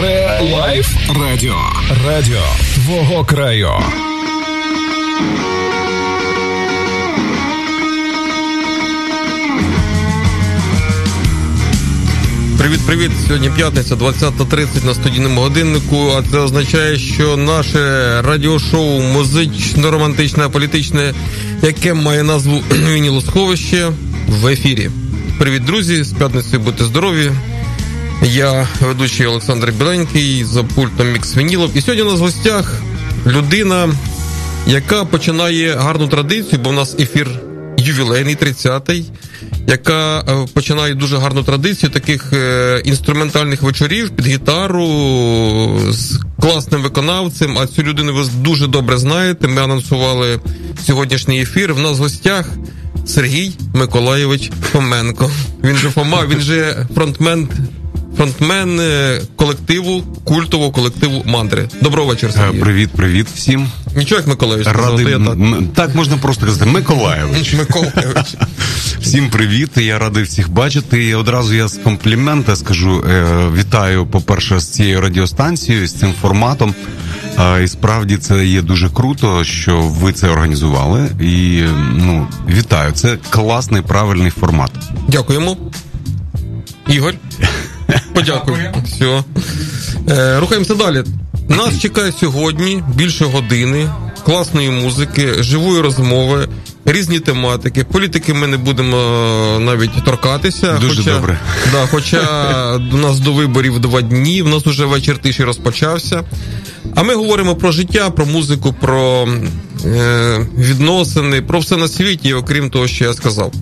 Ре Лайф Радіо. Радіо твого краю. Привіт-привіт! Сьогодні п'ятниця, 20.30 на студійному годиннику. А це означає, що наше радіошоу музично-романтичне, політичне, яке має назву Вінілосховище в ефірі. Привіт, друзі! З п'ятницею будьте здорові! Я ведучий Олександр Біленький за пультом Мікс Вінілов. І сьогодні у нас в гостях людина, яка починає гарну традицію, бо в нас ефір ювілейний 30-й, яка е, починає дуже гарну традицію таких е, інструментальних вечорів під гітару з класним виконавцем. А цю людину ви дуже добре знаєте. Ми анонсували сьогоднішній ефір. В нас в гостях. Сергій Миколаєвич Фоменко. Він же Фома, він же фронтмен фронтмен е, колективу, культового колективу мандри. Доброго вечора, Сергій. Привіт, привіт всім. Нічого, як Миколаївич. Радий, сказав, я так. так можна просто казати. Миколаєвич. Миколаївич. Всім привіт. Я радий всіх бачити. І одразу я з комплімента скажу е, вітаю, по-перше, з цією радіостанцією, з цим форматом. І справді це є дуже круто, що ви це організували. І ну вітаю. Це класний правильний формат. Дякуємо. Ігор. Подякуємо. Все. Е, рухаємося далі. Нас чекає сьогодні більше години класної музики, живої розмови, різні тематики. Політики ми не будемо е, навіть торкатися. Дуже хоча, добре. Да, хоча у нас до виборів два дні, в нас уже вечір тиші розпочався. А ми говоримо про життя, про музику, про е, відносини, про все на світі, окрім того, що я сказав.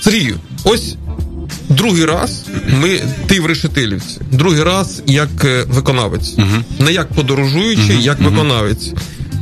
Сергію, ось другий раз ми ти в Решетилівці. Другий раз як е, виконавець. Угу. Не як подорожуючий, Мгм, як виконавець.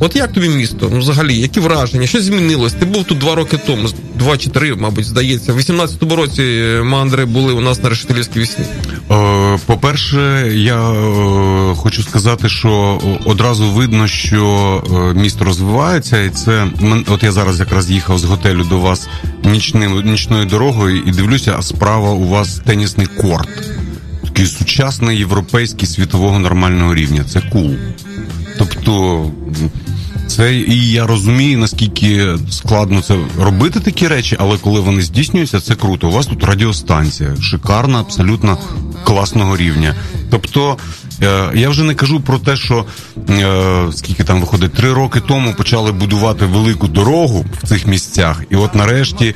От як тобі місто? Ну, взагалі, які враження? Що змінилось? Ти був тут два роки тому, два чи три, мабуть, здається. В 18-му році е, мандри були у нас на Решетилівській вісні. Е, По-перше, я е, хочу сказати, що одразу видно, що місто розвивається, і це от я зараз якраз їхав з готелю до вас нічним нічною дорогою і дивлюся, а справа у вас тенісний корт. Такий сучасний європейський світового нормального рівня. Це кул. Тобто. Це і я розумію, наскільки складно це робити такі речі, але коли вони здійснюються, це круто. У вас тут радіостанція, шикарна, абсолютно класного рівня. Тобто, е, я вже не кажу про те, що е, скільки там виходить, три роки тому почали будувати велику дорогу в цих місцях, і от нарешті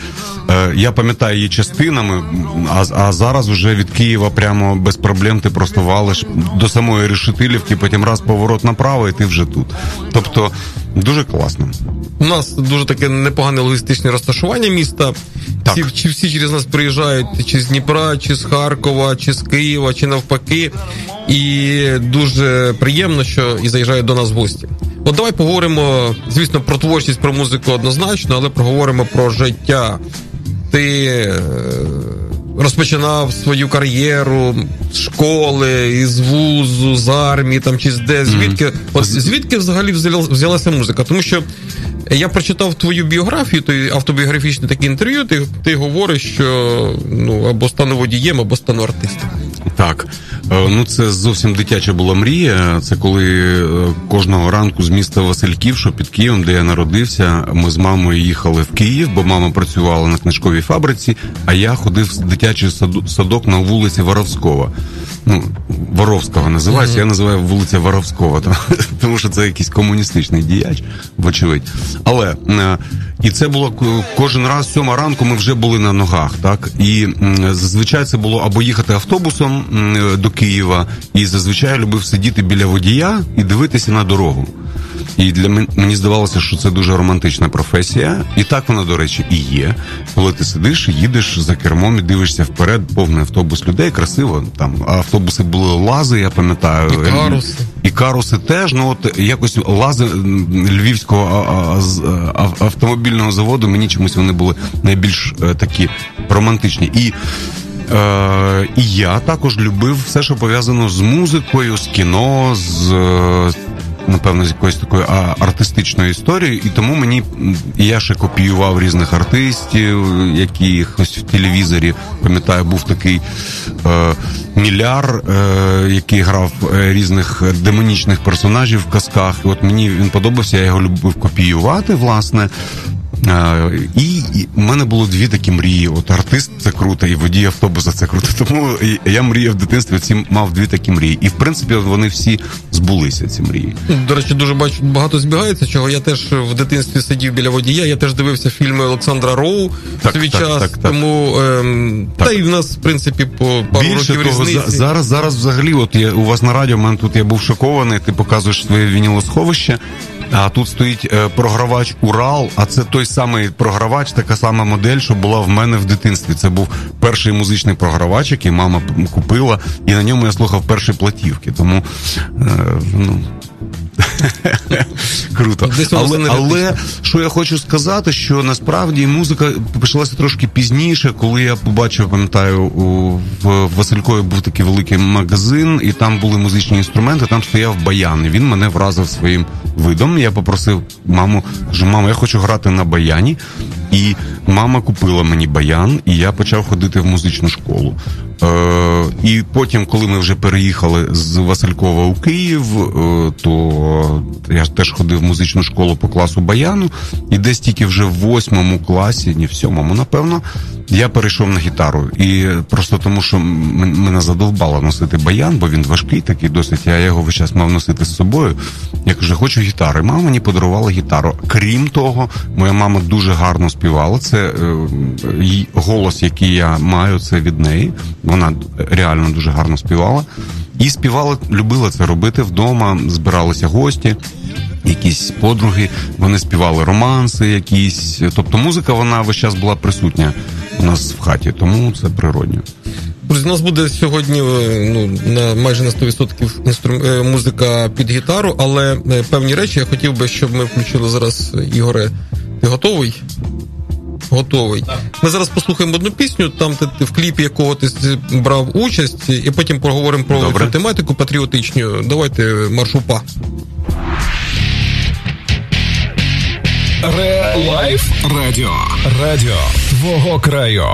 е, я пам'ятаю її частинами, а, а зараз вже від Києва прямо без проблем ти просто валиш до самої Решетилівки, потім раз поворот направо, і ти вже тут. Тобто дуже класно. У нас дуже таке непогане логістичне розташування міста. Так. Всі, чи всі через нас приїжджають чи з Дніпра, чи з Харкова, чи з Києва, чи навпаки. І дуже приємно, що і заїжджають до нас в гості. От давай поговоримо, звісно, про творчість, про музику однозначно, але проговоримо про життя. Ти е, розпочинав свою кар'єру з школи, із вузу, з армії, там чи з де, звідки, от звідки взагалі взяла- взялася музика? Тому що я прочитав твою біографію, той автобіографічне таке інтерв'ю. Ти, ти говориш, що ну або стану водієм, або стану артистом. Так, ну це зовсім дитяча була мрія. Це коли е, кожного ранку з міста Васильків, що під Києвом, де я народився, ми з мамою їхали в Київ, бо мама працювала на книжковій фабриці, а я ходив в дитячий садок на вулиці Воровського. Ну, Воровського називається, я називаю вулиця Воровського, тому, тому що це якийсь комуністичний діяч, вочевидь. Але е, і це було кожен раз сьома ранку. Ми вже були на ногах, так і зазвичай це було або їхати автобусом до Києва, і зазвичай я любив сидіти біля водія і дивитися на дорогу. І для мен- мені здавалося, що це дуже романтична професія, і так вона, до речі, і є. Коли ти сидиш, їдеш за кермом і дивишся вперед, повний автобус людей, красиво. Там автобуси були лази, я пам'ятаю, І каруси. і каруси теж. Ну от якось лази львівського автомобільного заводу. Мені чомусь вони були найбільш е, такі романтичні. І Е, і я також любив все, що пов'язано з музикою, з кіно, з е, напевно з якоюсь такою а, артистичною історією. І тому мені я ще копіював різних артистів, якихось в телевізорі. Пам'ятаю, був такий. Е, Міляр, е, який грав е, різних демонічних персонажів в казках. І От мені він подобався, я його любив копіювати, власне. І, в мене було дві такі мрії: от артист це круто, і водій автобуса це круто. Тому я мріяв в дитинстві ці мав дві такі мрії. І в принципі вони всі збулися. Ці мрії. До речі, дуже бачу багато збігається. Чого я теж в дитинстві сидів біля водія. Я теж дивився фільми Олександра Роу так, свій так, час. Так, так, тому ем, та й в нас в принципі по пару Більше років того, різниці. зараз зараз взагалі, от я у вас на радіо, в мене тут я був шокований. Ти показуєш своє вінілосховище. А тут стоїть е, програвач Урал, а це той самий програвач, така сама модель, що була в мене в дитинстві. Це був перший музичний програвач, який мама купила, і на ньому я слухав перші платівки. Тому е, ну. Круто. Але, але що я хочу сказати, що насправді музика почалася трошки пізніше, коли я побачив, пам'ятаю, у, в Василькові був такий великий магазин, і там були музичні інструменти, там стояв баян. і Він мене вразив своїм видом. Я попросив маму, кажу, мама, я хочу грати на баяні. І мама купила мені баян, і я почав ходити в музичну школу. Е, І потім, коли ми вже переїхали з Василькова у Київ, е, то я теж ходив в музичну школу по класу баяну, і десь тільки вже в восьмому класі, ні в сьомому, напевно, я перейшов на гітару. І просто тому, що мене задовбало носити баян, бо він важкий, такий досить. Я його весь час мав носити з собою. Я кажу, хочу гітари. Мама мені подарувала гітару. Крім того, моя мама дуже гарно співала. Це е, голос, який я маю, це від неї. Вона реально дуже гарно співала. І співала, любила це робити вдома. Збиралися гості, якісь подруги. Вони співали романси, якісь. Тобто, музика вона весь час була присутня у нас в хаті, тому це природньо. Друзі, у нас буде сьогодні ну на майже на 100% інстру... музика під гітару, але певні речі я хотів би, щоб ми включили зараз Ігоре. Ти готовий? Готовий. Ми зараз послухаємо одну пісню, там ти в кліпі якого ти брав участь, і потім поговоримо про Добре. цю тематику патріотичну. Давайте маршупа. Ре-лайф радіо. Радіо твого краю.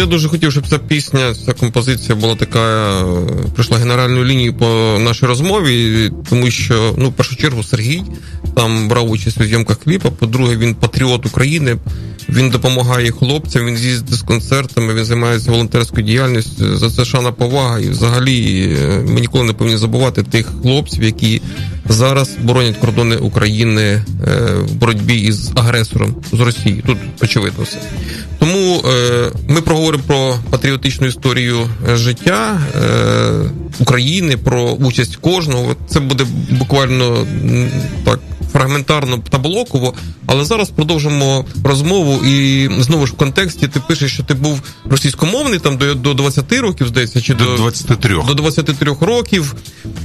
Я дуже хотів, щоб ця пісня, ця композиція була така, е, пройшла генеральною лінією по нашій розмові, тому що, ну, в першу чергу, Сергій там брав участь у зйомках кліпа. По-друге, він патріот України. Він допомагає хлопцям, він їздить з концертами, він займається волонтерською діяльністю. За це шана повага. І взагалі е, ми ніколи не повинні забувати тих хлопців, які зараз боронять кордони України е, в боротьбі із агресором з Росії. Тут очевидно все. Е, ми проговоримо про патріотичну історію життя України, про участь кожного. Це буде буквально так фрагментарно та блоково, але зараз продовжимо розмову. І знову ж в контексті ти пишеш, що ти був російськомовний там до до 20 років, здається, чи до 23 до 23 років,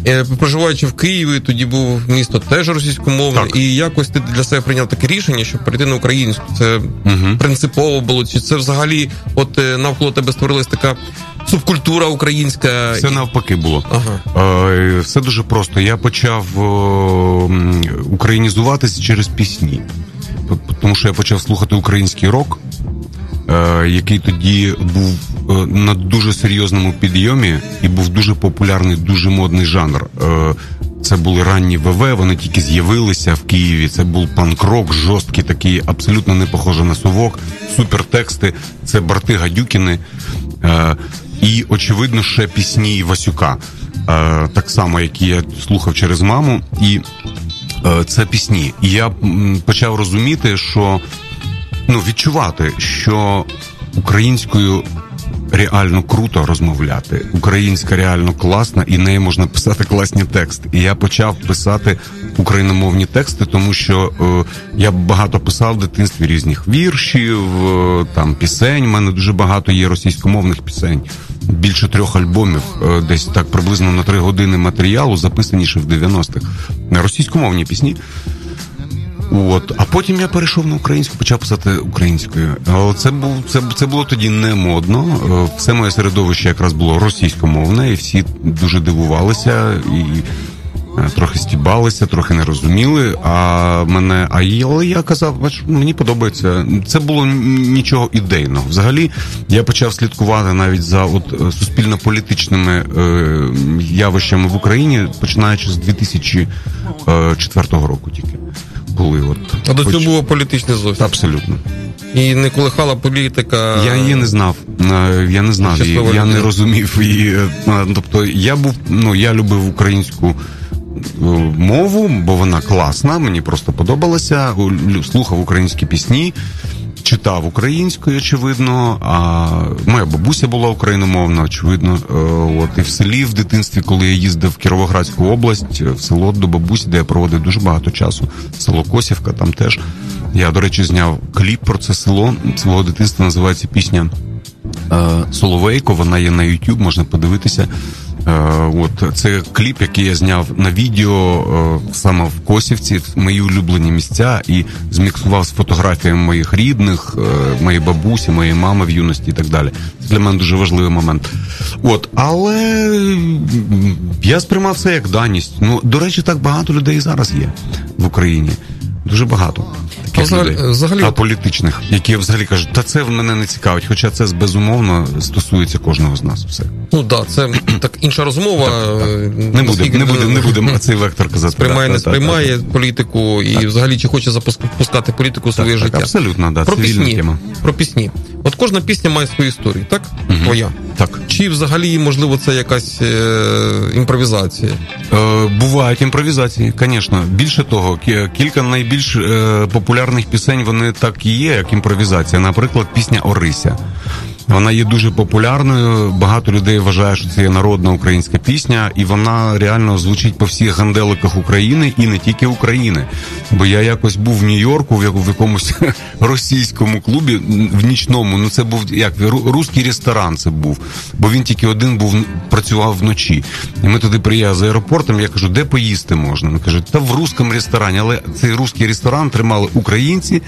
е, проживаючи в Києві, тоді був місто теж російськомовне, так. і якось ти для себе прийняв таке рішення, щоб перейти на українську. Це угу. принципово було. Чи це взагалі, от е, навколо тебе створилась така субкультура українська. Все навпаки було. Ага. Е, все дуже просто. Я почав українізуватися через пісні, тому що я почав слухати український рок, е, який тоді був е, на дуже серйозному підйомі і був дуже популярний, дуже модний жанр. Це були ранні ВВ, вони тільки з'явилися в Києві. Це був панк-рок, жорсткий, такий, абсолютно не похожий на совок, супертексти. Це брати Гадюкіни і, очевидно, ще пісні Васюка, е, так само, які я слухав через маму, і е, це пісні. І я почав розуміти, що ну відчувати, що українською. Реально круто розмовляти, українська реально класна, і нею можна писати класні тексти. І я почав писати україномовні тексти, тому що е, я багато писав в дитинстві різних віршів, е, там пісень. У мене дуже багато є російськомовних пісень більше трьох альбомів, е, десь так приблизно на три години матеріалу, записані ще в 90-х. на російськомовні пісні. От, а потім я перейшов на українську, почав писати українською. Це був це це було тоді не модно. Е, все моє середовище якраз було російськомовне, і всі дуже дивувалися і трохи стібалися, трохи не розуміли. А мене, а але я казав, бач, мені подобається. Це було нічого ідейного. Взагалі, я почав слідкувати навіть за от е, суспільно-політичними е, явищами в Україні, починаючи з 2004 е, року, тільки коли от а до цього було політичне зовсім. Абсолютно. І не колихала політика. Я її не знав. Я не знав її, я не розумів її. Тобто я був, ну я любив українську мову, бо вона класна, мені просто подобалася. Слухав українські пісні, читав українською, очевидно. А моя бабуся була україномовна, очевидно. Е, от і в селі в дитинстві, коли я їздив в Кіровоградську область, в село до бабусі, де я проводив дуже багато часу. Село Косівка, там теж. Я, до речі, зняв кліп про це село. Свого дитинства називається пісня е, Соловейко. Вона є на YouTube, можна подивитися. Е, от це кліп, який я зняв на відео е, саме в Косівці, мої улюблені місця, і зміксував з фотографіями моїх рідних, е, моєї бабусі, моєї мами в юності і так далі. Це для мене дуже важливий момент. От, але я сприймав це як даність. Ну до речі, так багато людей зараз є в Україні. Дуже багато таких взагалі, людей, взагалі... аполітичних, які взагалі кажуть, та це в мене не цікавить, хоча це безумовно стосується кожного з нас. Все ну да, це так інша розмова. Так, так. Не будемо не буде, не будемо цей вектор казати. Сприймає, не сприймає політику і взагалі чи хоче запускати політику в своє життя. Абсолютно, да, про пісні. Тема. Про пісні. От кожна пісня має свою історію, так? Угу. Твоя. Так. Чи взагалі можливо це якась е, імпровізація? Е, Бувають імпровізації, звісно. Більше того, кілька найбільш е, популярних пісень вони так і є, як імпровізація. Наприклад, пісня Орися. Вона є дуже популярною. Багато людей вважає, що це є народна українська пісня, і вона реально звучить по всіх ганделиках України і не тільки України. Бо я якось був в Нью-Йорку, в якомусь російському клубі в нічному. Ну це був як русський ресторан. Це був, бо він тільки один був працював вночі. І ми туди приїхали з аеропортом. Я кажу, де поїсти можна? Вони кажуть, та в русскому ресторані, але цей русський ресторан тримали українці.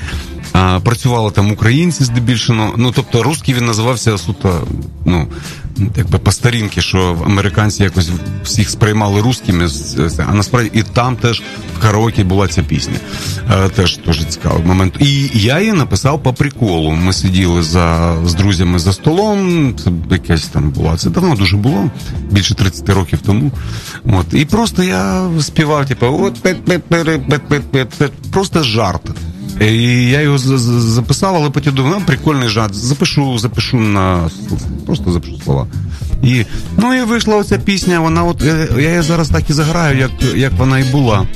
А, Працювали там українці здебільшого. Ну тобто, русський він називав співався суто, ну якби по старінки, що американці якось всіх сприймали русскими, а насправді і там теж в караоке була ця пісня. Е, теж дуже цікавий момент. І я її написав по приколу. Ми сиділи за з друзями за столом. Це якась там була. Це давно дуже було, більше 30 років тому. От і просто я співав, типу, от просто жарт. І я його записав, але потім думав, ну, прикольний жанр. Запишу, запишу на просто запишу слова. І ну і вийшла оця пісня. Вона от я її зараз так і заграю, як, як вона і була.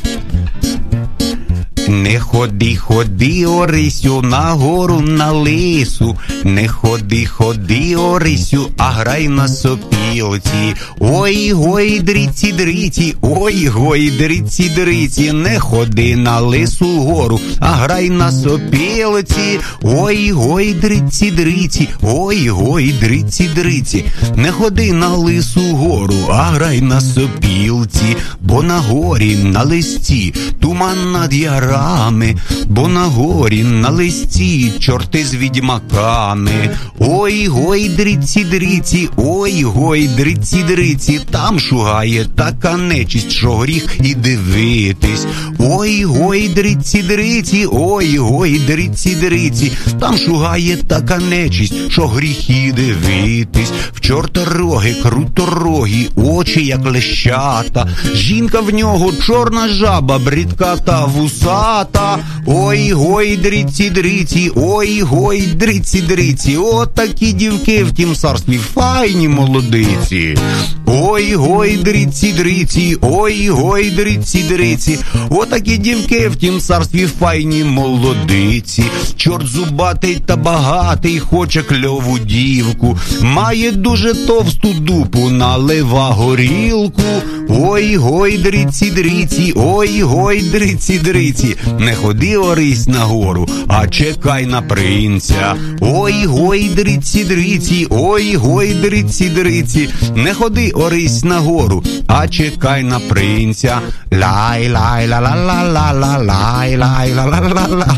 Не ходи, ходи, Орисю, на гору на лису, не ходи, ходи, Орисю, а грай на сопілці. Ой гой, дриці, дриці, ой гой, дриці, дриці, не ходи на лису гору, а грай на сопілці. Ой гой, дриці, дриці, ой гой, дриці, дриці, не ходи на лису гору, а грай на сопілці, бо на горі на листі туман над яра горами, бо на горі на листі чорти з відьмаками. Ой гой, дриці, дриці, ой гой, дриці, дриці, там шугає така нечість, що гріх і дивитись. Ой гой, дриці, дриці, ой гой, дриці, дриці, там шугає така нечість, що гріх і дивитись. В чорта роги, круторогі, очі, як лещата. Жінка в нього чорна жаба, брідка та вуса хата. Ой гой, дриці, дриці, ой гой, дриці, дриці. Отакі дівки в тім царстві, файні молодиці. Ой гой, дриці, дриці, ой гой, дриці, дриці. Отакі дівки в тім царстві, файні молодиці. Чорт зубатий та багатий, хоче кльову дівку. Має дуже товсту дупу, налива горілку. Ой гой, дриці, дриці, ой гой, дриці, дриці не ходи орись на гору, а чекай на принця. Ой гой, дриці, дриці, ой гой, дриці, дриці, не ходи орись на гору, а чекай на принця. Лай, лай, ла ла ла ла ла лай, лай, ла ла ла ла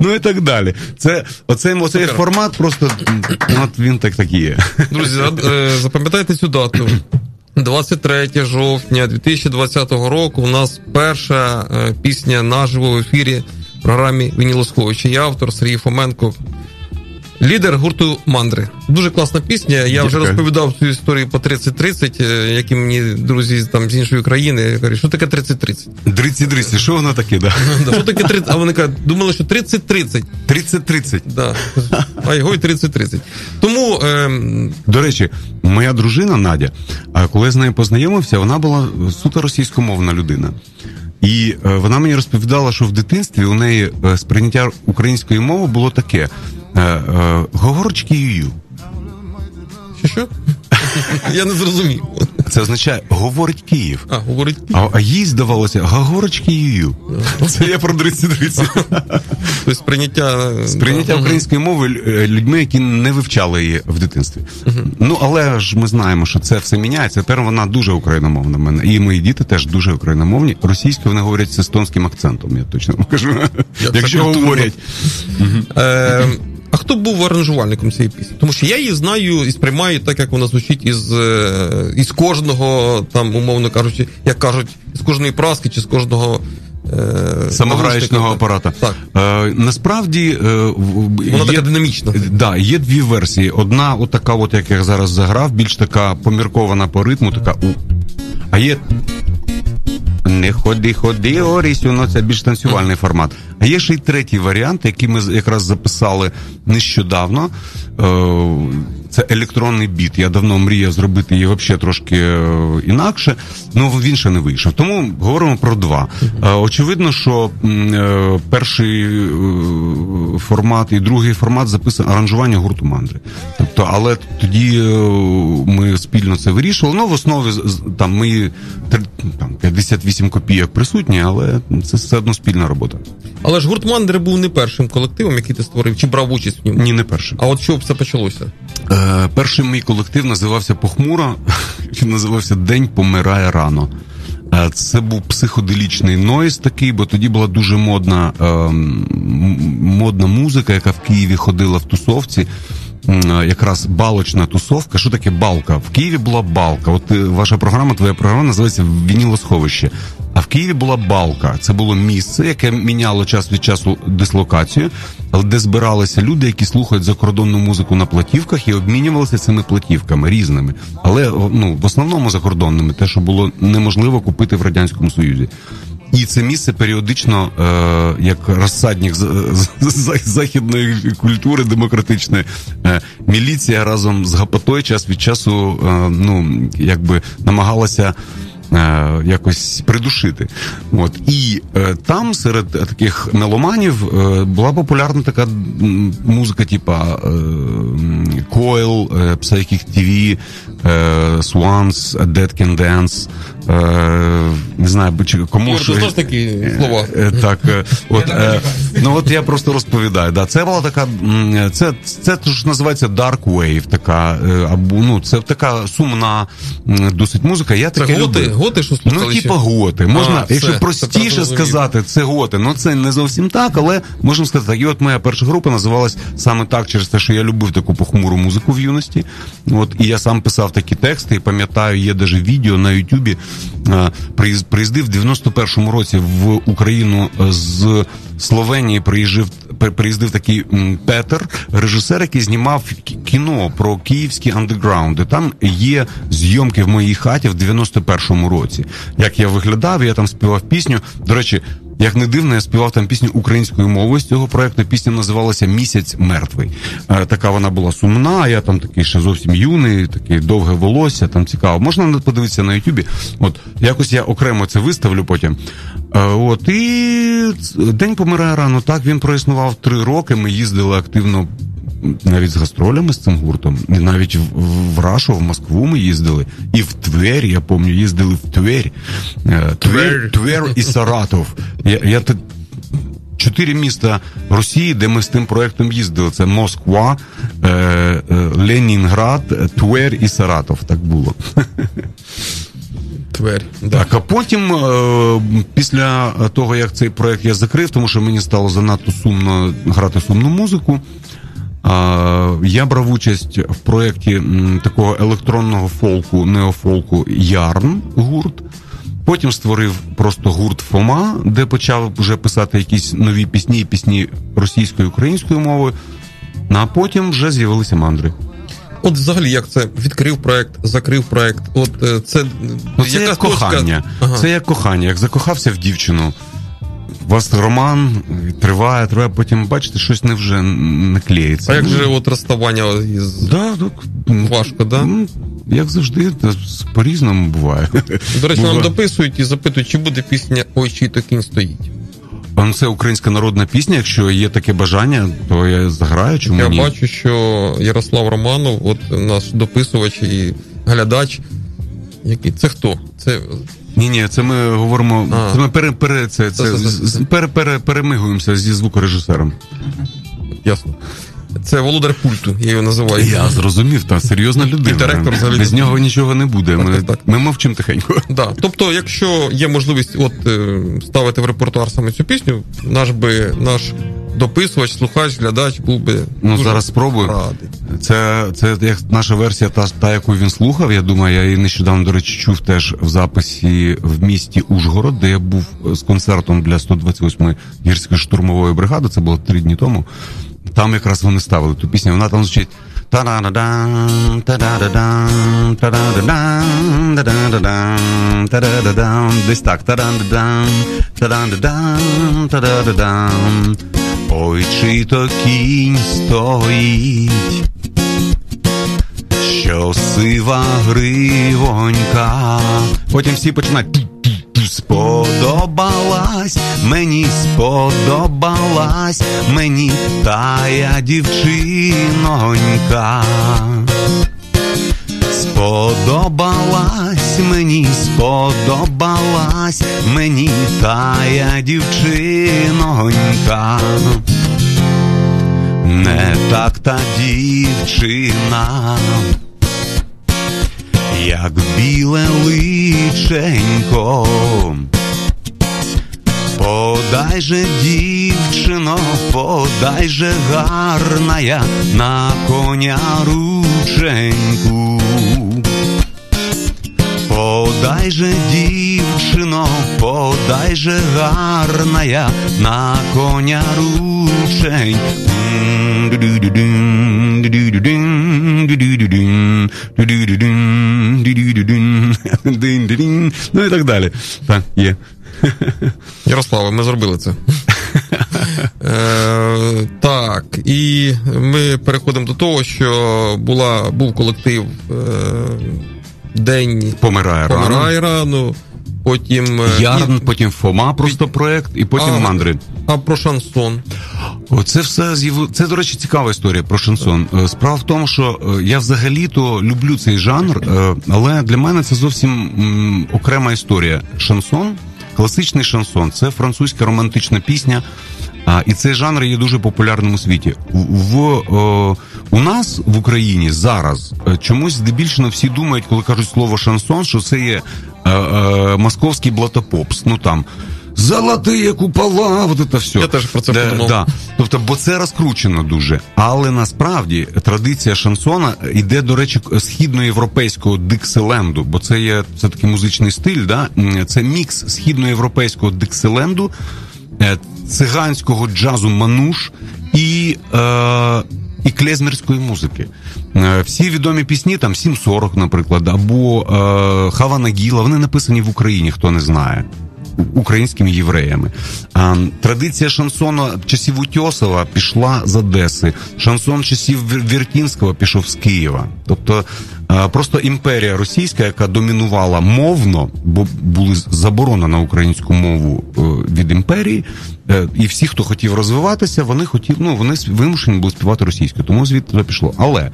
Ну і так далі. Це оцей, оцей формат просто от він так так є. Друзі, е, запам'ятайте цю дату. 23 жовтня 2020 року у нас перша е, пісня наживо в ефірі в програмі Вінілосховича. Я автор Сергій Фоменко. Лідер гурту Мандри. Дуже класна пісня. Я Дякую. вже розповідав цю історію по 30-30, е, які мені друзі там з іншої країни. Я кажу, що таке 30-30? 30-30, що воно таке, да? Що таке 30? А вони кажуть, думали, що 30-30. 30-30. Да. А його й 30-30. Тому. Ем... До речі, моя дружина Надя, коли я з нею познайомився, вона була суто російськомовна людина. І е, вона мені розповідала, що в дитинстві у неї е, сприйняття української мови було таке: е, говорочки юю. Що? Я не зрозумів. Це означає говорить Київ. А, говорить Київ. А, їй здавалося, говорочки юю. Це я про 30-30. Тобто сприйняття сприйняття української мови людьми, які не вивчали її в дитинстві. Ну але ж ми знаємо, що це все міняється. Тепер вона дуже україномовна. мене. І мої діти теж дуже україномовні. Російською вони говорять з естонським акцентом, я точно вам кажу. Якщо говорять. А хто був аранжувальником цієї пісні? Тому що я її знаю і сприймаю так, як вона звучить із е, із кожного, там, умовно кажучи, як кажуть, з кожної праски чи з кожного. Е, Самограючного апарата. Так. Е, Насправді е, вона є, така динамічна. Да, є дві версії. Одна, отака, от як я зараз заграв, більш така поміркована по ритму, така у. А є не ходи, ходи, Орісю, ну це більш танцювальний формат. А є ще й третій варіант, який ми якраз записали нещодавно. Е, це електронний біт. Я давно мріяв зробити її взагалі трошки е, інакше, ну він ще не вийшов. Тому говоримо про два. Е, очевидно, що перший формат і другий формат записано аранжування гурту мандри. Тобто, але тоді ми спільно це вирішували. Ну, в основі там ми там 58 копійок присутні, але це все одно спільна робота. Але ж гурт Мандри був не першим колективом, який ти створив, чи брав участь в ньому? Ні, не першим. А от що б це почалося? Е, Перший мій колектив називався Похмуро. Він називався День помирає рано. Е, це був психоделічний нойз такий, бо тоді була дуже модна е, модна музика, яка в Києві ходила в тусовці. якраз балочна тусовка. Що таке балка? В Києві була балка. От ваша програма, твоя програма називається Вінілосховище. А в Києві була балка. Це було місце, яке міняло час від часу дислокацію, але де збиралися люди, які слухають закордонну музику на платівках і обмінювалися цими платівками різними, але ну в основному закордонними, те, що було неможливо купити в радянському союзі. І це місце періодично, е, як розсадник західної культури демократичної, е, міліція разом з Гапотой час від часу е, ну, якби намагалася. Е, якось придушити. От І е, там серед таких меломанів е, була популярна така музика, типа Coil, Psychic TV, Swans, Dead Can Dance. Не знаю, кому Юр, що... ж такі слова. Так, от, ну от я просто розповідаю. Да, Це була така, це це ж називається Dark Wave, така, або ну, це така сумна досить музика. Я таке люблю готи, що слухали? Ну, типа готи. Можна, а, якщо все, простіше сказати, це готи. Ну це не зовсім так, але можна сказати так. І от моя перша група називалась саме так, через те, що я любив таку похмуру музику в юності. От і я сам писав такі тексти, і пам'ятаю, є даже відео на Ютубі. Приїздив в 91-му році в Україну з Словенії. Приїжджав приїздив такий Петер, режисер, який знімав кіно про київські андеграунди. Там є зйомки в моїй хаті в 91-му році. Як я виглядав, я там співав пісню. До речі, як не дивно, я співав там пісню українською мовою з цього проекту. Пісня називалася Місяць мертвий. Е, така вона була сумна. Я там такий ще зовсім юний, такий довге волосся. Там цікаво. Можна подивитися на Ютубі. От якось я окремо це виставлю потім. Е, от і день помирає рано. Так він проіснував три роки. Ми їздили активно навіть з гастролями з цим гуртом, і навіть в, в Рашу, в Москву ми їздили, і в Тверь, я пам'ятаю, їздили в Тверь. Тверь, Тверь і Саратов. Я, я Чотири міста Росії, де ми з тим проектом їздили. Це Москва, е, е, Ленінград, Тверь і Саратов. Так було. Тверь. Так, а потім, е, після того, як цей проект я закрив, тому що мені стало занадто сумно грати сумну музику. Я брав участь в проєкті такого електронного фолку, неофолку Ярн гурт. Потім створив просто гурт Фома, де почав вже писати якісь нові пісні, пісні російською українською мовою. Ну, а потім вже з'явилися мандри. От, взагалі, як це відкрив проект, закрив проект. От е, це ну, це як кохання. Ага. Це як кохання, як закохався в дівчину у вас роман триває, триває, потім бачите, щось не вже не клеїться. А як же от розставання із да, так, важко, да? Ну, як завжди, по-різному буває. До речі, нам дописують і запитують, чи буде пісня Ой, чий то кінь стоїть. А це українська народна пісня. Якщо є таке бажання, то я заграю. Чому я ні? бачу, що Ярослав Романов, от наш дописувач і глядач. Який це хто? Це ні, ні, це ми говоримо. А. Це ми пере, пере, це, це, це, пере, пере, перемигуємося зі звукорежисером. Ясно. Це володар пульту, я його називаю. Я зрозумів, та серйозна людина. І директор взагалі. Без нього нічого не буде. Так, ми так, ми мовчимо тихенько. Да. Тобто, якщо є можливість от е, ставити в репертуар саме цю пісню, наш би наш дописувач, слухач, глядач був би. Ну дуже зараз спробую. Радий. Це це як наша версія, та та, яку він слухав. Я думаю, я її нещодавно, до речі, чув теж в записі в місті Ужгород, де я був з концертом для 128-ї гірської штурмової бригади. Це було три дні тому. Там якраз вони ставили ту пісню. Вона там звучить. Десь так. Ой, чи то кінь стоїть, що сива гривонька. Потім всі починають. Сподобалась, мені сподобалась, мені тая дівчинонька. Сподобалась, мені сподобалась, мені тая дівчинонька. Не так та дівчина як біле личенько, Подай же, дівчино, подай же гарная на коня рученьку. Подай же, дівчино, подай же гарная на коня рученьку. Ну і так далі. Так, є. Ярославе, ми зробили це. Так, і ми переходимо до того, що була, був колектив День Помирає рано. Потім е, Ярн, і- потім Фома, просто проект, і потім А, мандри. А про шансон. Оце все Це, до речі, цікава історія про шансон. Е, Справа в тому, що е, я взагалі-то люблю цей жанр, але для мене це зовсім окрема історія. Шансон, класичний шансон, це французька романтична пісня. А, і цей жанр є дуже популярним у світі. В, в о, у нас в Україні зараз е, чомусь здебільшого всі думають, коли кажуть слово шансон, що це є е, е, московський блатопопс. Ну там золотые купола, вот це все. Я теж про це подумав. Да. Тобто, бо це розкручено дуже. Але насправді традиція шансона йде, до речі, східноєвропейського дикселенду, бо це є це такий музичний стиль. Да? Це мікс східноєвропейського дикселенду, е, циганського джазу мануш і. Е- і клезмерської музики. Е, Всі відомі пісні, там 7.40, наприклад, або е, Хава Нагіла, вони написані в Україні, хто не знає українськими євреями. А, традиція шансону часів Утьосова пішла з Одеси. Шансон часів Вір- Віртінського пішов з Києва. Тобто просто імперія російська, яка домінувала мовно, бо були заборона на українську мову е, від імперії, е, і всі, хто хотів розвиватися, вони хотів, ну вони вимушені були співати російською, тому звідти пішло. Але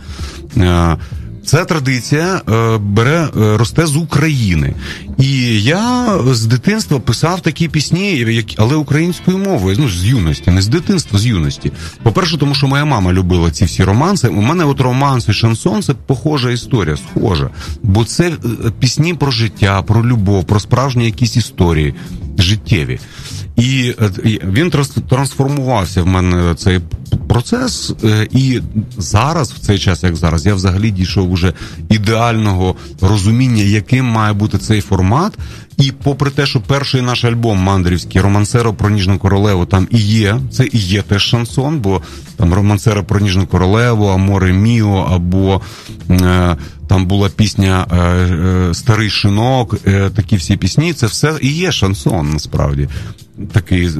е, Ця традиція е, бере е, росте з України, і я з дитинства писав такі пісні, які- але українською мовою. Ну з юності, не з дитинства, з юності. По-перше, тому що моя мама любила ці всі романси. У мене от романс і шансон це похожа історія, схожа. Бо це е, пісні про життя, про любов, про справжні якісь історії життєві. І е, він транс- трансформувався в мене цей процес, е, і зараз, в цей час, як зараз, я взагалі дійшов уже ідеального розуміння, яким має бути цей формат. І попри те, що перший наш альбом мандрівський Романсеро про ніжну королеву там і є, це і є теж шансон, бо там Романсеро про ніжну королеву, Аморе Міо, або е, там була пісня е, е, Старий шинок, е, такі всі пісні. Це все і є шансон, насправді. Такий е,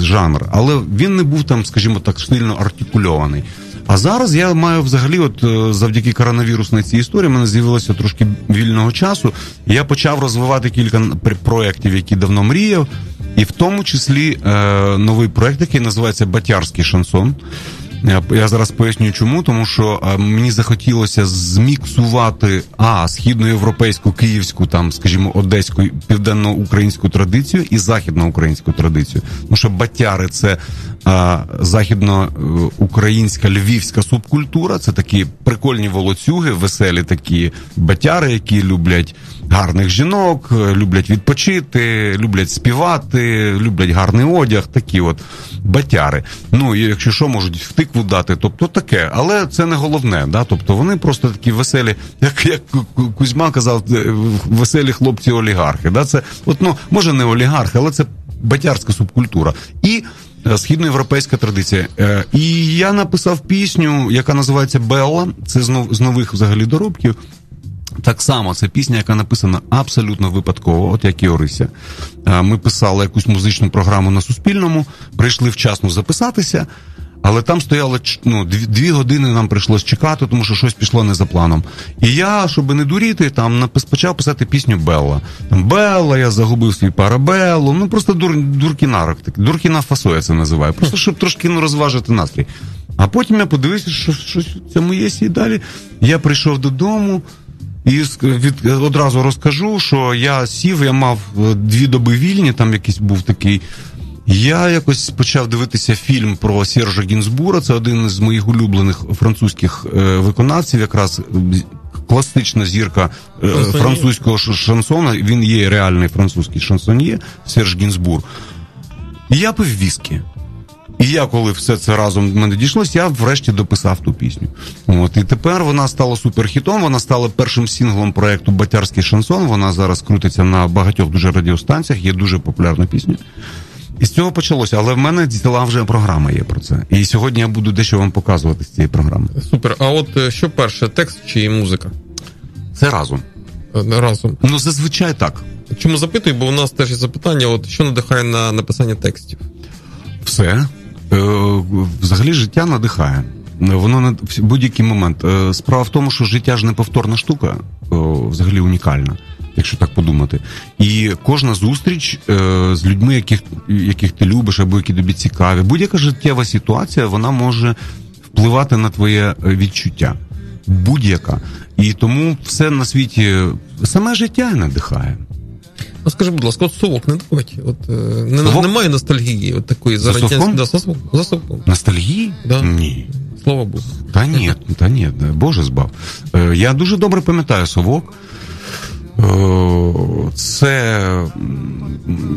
жанр, але він не був там, скажімо так, сильно артикульований. А зараз я маю взагалі, от е, завдяки коронавірусній цій історії, в мене з'явилося трошки вільного часу. Я почав розвивати кілька пр- проєктів, які давно мріяв, і в тому числі е, новий проєкт, який називається Батярський шансон. Я, зараз поясню, чому, тому що е, мені захотілося зміксувати а східноєвропейську, київську, там, скажімо, одеську, південноукраїнську традицію і західноукраїнську традицію. Тому що батяри це е, західноукраїнська львівська субкультура. Це такі прикольні волоцюги, веселі такі батяри, які люблять гарних жінок, е, люблять відпочити, люблять співати, люблять гарний одяг. Такі от батяри. Ну і якщо що, можуть в тикву дати, тобто таке, але це не головне. Да? Тобто вони просто такі веселі, як, як Кузьма казав, е, веселі хлопці олігархи. Да? Це от, ну, може не олігархи, але це батярська субкультура. І е, східноєвропейська традиція. І я написав пісню, яка називається Белла. Це з нових взагалі доробків. Так само це пісня, яка написана абсолютно випадково, от як і Орися. Е, Ми писали якусь музичну програму на Суспільному, прийшли вчасно записатися, але там стояло ну, дві, години нам прийшлось чекати, тому що щось пішло не за планом. І я, щоб не дуріти, там почав писати пісню Белла. Там Белла, я загубив свій парабеллу. Ну просто дур, дуркінарок, дуркіна фасо я це називаю. Просто щоб трошки ну, розважити настрій. А потім я подивився, що щось в цьому є і далі. Я прийшов додому. І від, одразу розкажу, що я сів, я мав е, дві доби вільні, там якийсь був такий. Я якось почав дивитися фільм про Сержа Гінзбура. Це один з моїх улюблених французьких е, виконавців, якраз е, класична зірка е, французького шансона. Він є реальний французький шансоньє Серж Гінзбур. І я пив віскі. І я, коли все це разом до мене дійшлося, я врешті дописав ту пісню. От і тепер вона стала суперхітом. Вона стала першим сінглом проекту Батярський шансон. Вона зараз крутиться на багатьох дуже радіостанціях, є дуже популярна пісня. І з цього почалося, але в мене ціла вже програма є про це. І сьогодні я буду дещо вам показувати з цієї програми. Супер. А от е, що перше, текст чи музика? Це разом. Е, Разом. Ну, зазвичай так. Чому запитую? Бо у нас теж є запитання: от що надихає на написання текстів? Все. Е, Взагалі життя надихає. Воно на будь-який момент. Е, Справа в тому, що життя ж неповторна штука, взагалі унікальна, якщо так подумати. І кожна зустріч е, з людьми, яких, яких ти любиш або які тобі цікаві, будь-яка життєва ситуація вона може впливати на твоє е, відчуття. Будь-яка. І тому все на світі саме життя надихає. Ну скажи, будь ласка, от совок не давить. От е, не, Совок? немає ностальгії от такої За радянської-? Да, за совком. За совком. Ностальгії? Да. Ні. Слава Богу. Та ні, та ні, Боже збав. Е, Я дуже добре пам'ятаю совок. Е, Це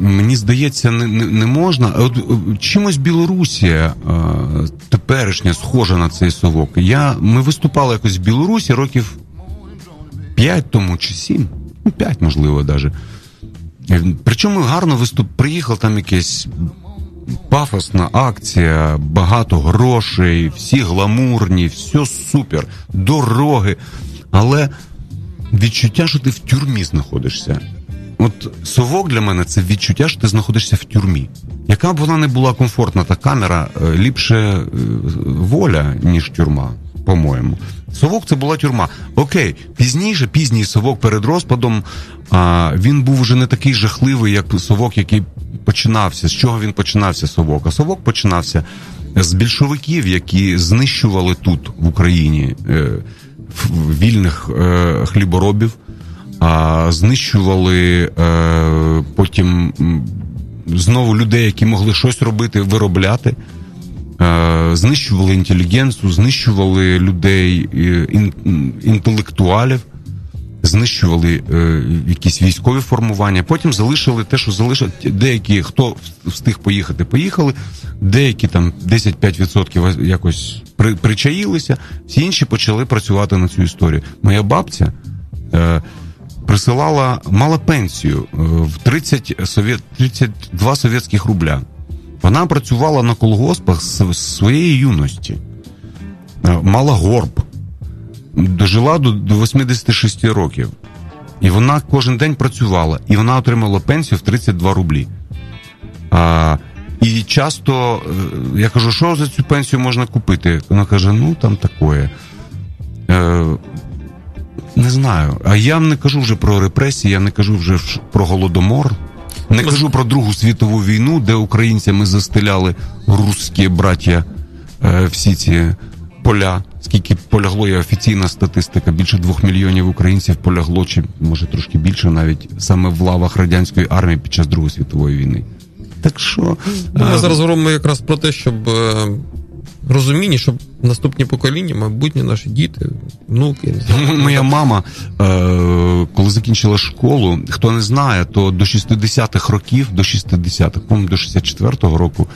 мені здається, не, не, не можна. От чимось Білорусія теперішня схожа на цей совок. Я, ми виступали якось в Білорусі років 5 тому чи 7, ну 5, можливо, навіть. Причому гарно виступ приїхав там якесь пафосна акція, багато грошей, всі гламурні, все супер, дороги. Але відчуття, що ти в тюрмі знаходишся. От совок для мене це відчуття, що ти знаходишся в тюрмі. Яка б вона не була комфортна, та камера е, ліпше е, воля, ніж тюрма, по-моєму. Совок це була тюрма. Окей, пізніше, пізній совок перед розпадом, а, він був вже не такий жахливий, як совок, який починався. З чого він починався совок? А совок починався з більшовиків, які знищували тут, в Україні, е, вільних е, хліборобів, а знищували е, потім знову людей, які могли щось робити, виробляти. Е, Знищували інтелігенцію, знищували людей, е, ін- ін- інтелектуалів, знищували е, якісь військові формування. Потім залишили те, що залишили. Деякі, хто встиг поїхати, поїхали, деякі там 10-5% якось при, причаїлися, всі інші почали працювати на цю історію. Моя бабця. Присилала мала пенсію в 30 совєт, 32 совєтських рубля. Вона працювала на колгоспах з своєї юності, Е, мала горб, дожила до, до 86 років. І вона кожен день працювала, і вона отримала пенсію в 32 рублі. А, і часто е, я кажу, що за цю пенсію можна купити? Вона каже: ну там такое. Е, не знаю. А я не кажу вже про репресії, я не кажу вже про голодомор. Не кажу про Другу світову війну, де українцями застеляли русські браття е, всі ці поля. Скільки полягло, є офіційна статистика. Більше двох мільйонів українців полягло, чи може трошки більше, навіть саме в лавах радянської армії під час Другої світової війни. Так що Ну, Ми е, зараз говоримо якраз про те, щоб розуміння, щоб наступні покоління, майбутні наші діти, внуки. Моя мама, е, коли закінчила школу, хто не знає, то до 60-х років, до 60-х, по-моєму, до 64-го року,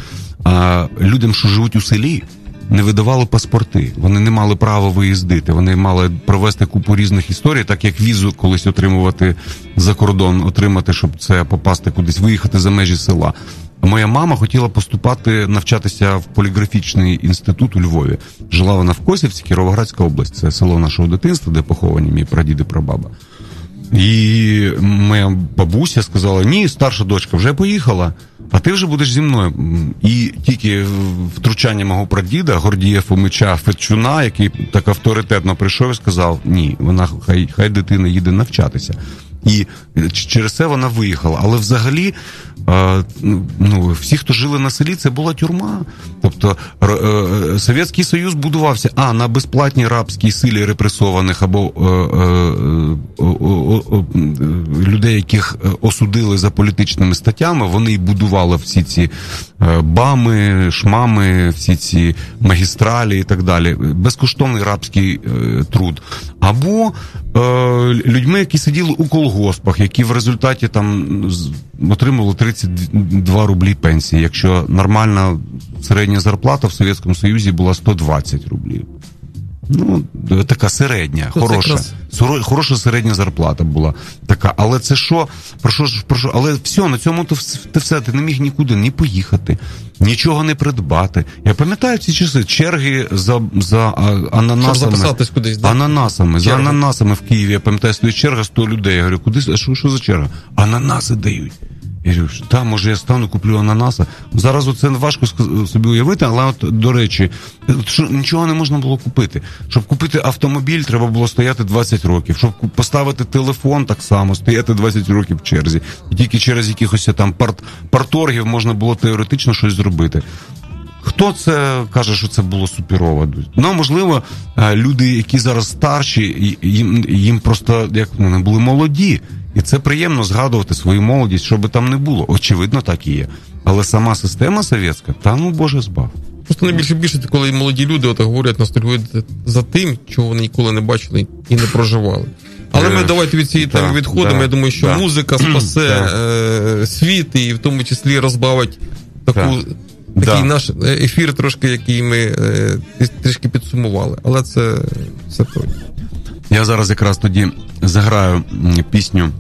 е, людям, що живуть у селі, не видавали паспорти. Вони не мали права виїздити. Вони мали провести купу різних історій, так як візу колись отримувати за кордон, отримати, щоб це попасти кудись, виїхати за межі села. Моя мама хотіла поступати навчатися в поліграфічний інститут у Львові. Жила вона в Косівці, Кіровоградська область. Це село нашого дитинства, де поховані мій прадід і прабаба. І моя бабуся сказала: ні, старша дочка вже поїхала, а ти вже будеш зі мною. І тільки втручання мого прадіда, Гордія Фомича Фечуна, який так авторитетно прийшов і сказав: ні, вона хай, хай дитина їде навчатися. І через це вона виїхала. Але взагалі, е, ну, всі, хто жили на селі, це була тюрма. Тобто е, Совєтський Союз будувався а на безплатній рабській силі репресованих або е, е, людей, яких е, осудили за політичними статтями. Вони й будували всі ці е, бами, шмами, всі ці магістралі і так далі. Безкоштовний рабський е, труд. Або е, людьми, які сиділи у колгоспі колгоспах, які в результаті там отримували 32 рублі пенсії, якщо нормальна середня зарплата в Совєтському Союзі була 120 рублів. Ну, така середня, То хороша. Хороша середня зарплата була така. Але це що? Про що про що? Але все, на цьому то ти все, ти не міг нікуди ні поїхати, нічого не придбати. Я пам'ятаю ці часи черги за, за ананасами. Кудись, да? Ананасами, за Черга. ананасами в Києві. Я пам'ятаю, стоїть черга 100 людей. Я говорю, куди а що, що за черга? Ананаси дають. Я говорю, та, може, я стану, куплю ананаса. Зараз оце важко собі уявити, але от, до речі, що, нічого не можна було купити. Щоб купити автомобіль, треба було стояти 20 років. Щоб поставити телефон, так само, стояти 20 років в черзі. І тільки через якихось там парт, парторгів можна було теоретично щось зробити. Хто це каже, що це було суперово? Ну, можливо, е, люди, які зараз старші, їм, їм просто як вони були молоді. І це приємно згадувати свою молодість, що би там не було. Очевидно, так і є. Але сама система совєтська, та ну Боже збав. Просто найбільше більше, коли молоді люди отак говорять, ностальгують за тим, чого вони ніколи не бачили і не проживали. Але ми Е, давайте від цієї теми відходимо. Я думаю, що музика спасе е, світ і в тому числі розбавить таку. Такий Да. наш е, ефір, трошки, який ми е, трішки підсумували. Але це, це той. Я зараз якраз тоді заграю пісню.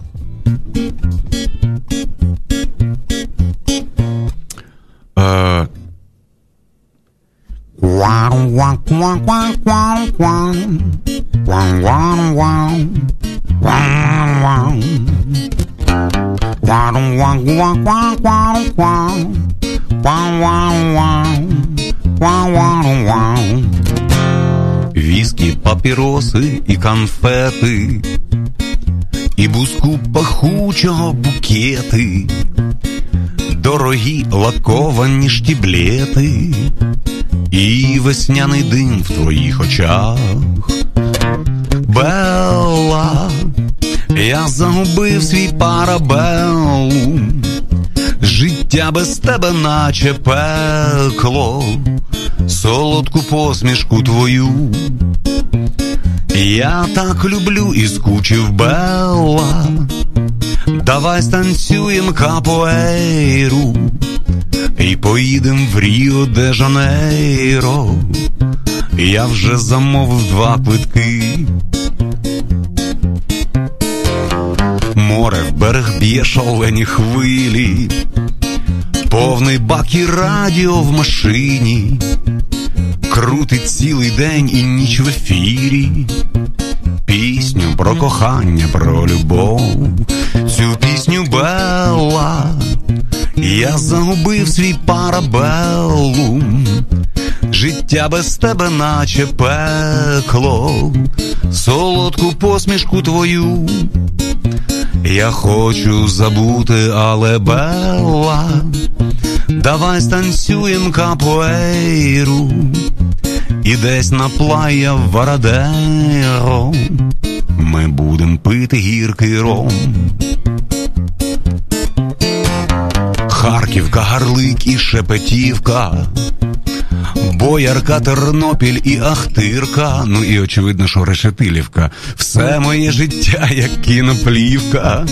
Віскі, папіроси і конфети, і буску пахучого букети, дорогі лаковані штіблети, І весняний дим в твоїх очах. Белла, я загубив свій парабеллум, життя без тебе, наче пекло, солодку посмішку твою. Я так люблю і скучив Белла. Давай станцюєм капоейру і поїдем в Ріо де Жанейро. Я вже замовив два квитки. Море в берег б'є шалені хвилі, повний бак і радіо в машині, крутить цілий день і ніч в ефірі. Пісню про кохання, про любов, цю пісню Белла, я загубив свій парабеллум, життя без тебе, наче пекло, солодку посмішку твою. Я хочу забути, але Белла, давай станцюєм капуейру. І десь на плая Варадеро ми будем пити гіркий ром. Харківка, Гарлик і Шепетівка, Боярка, Тернопіль і Ахтирка, ну і очевидно, що Решетилівка. Все моє життя, як кіноплівка,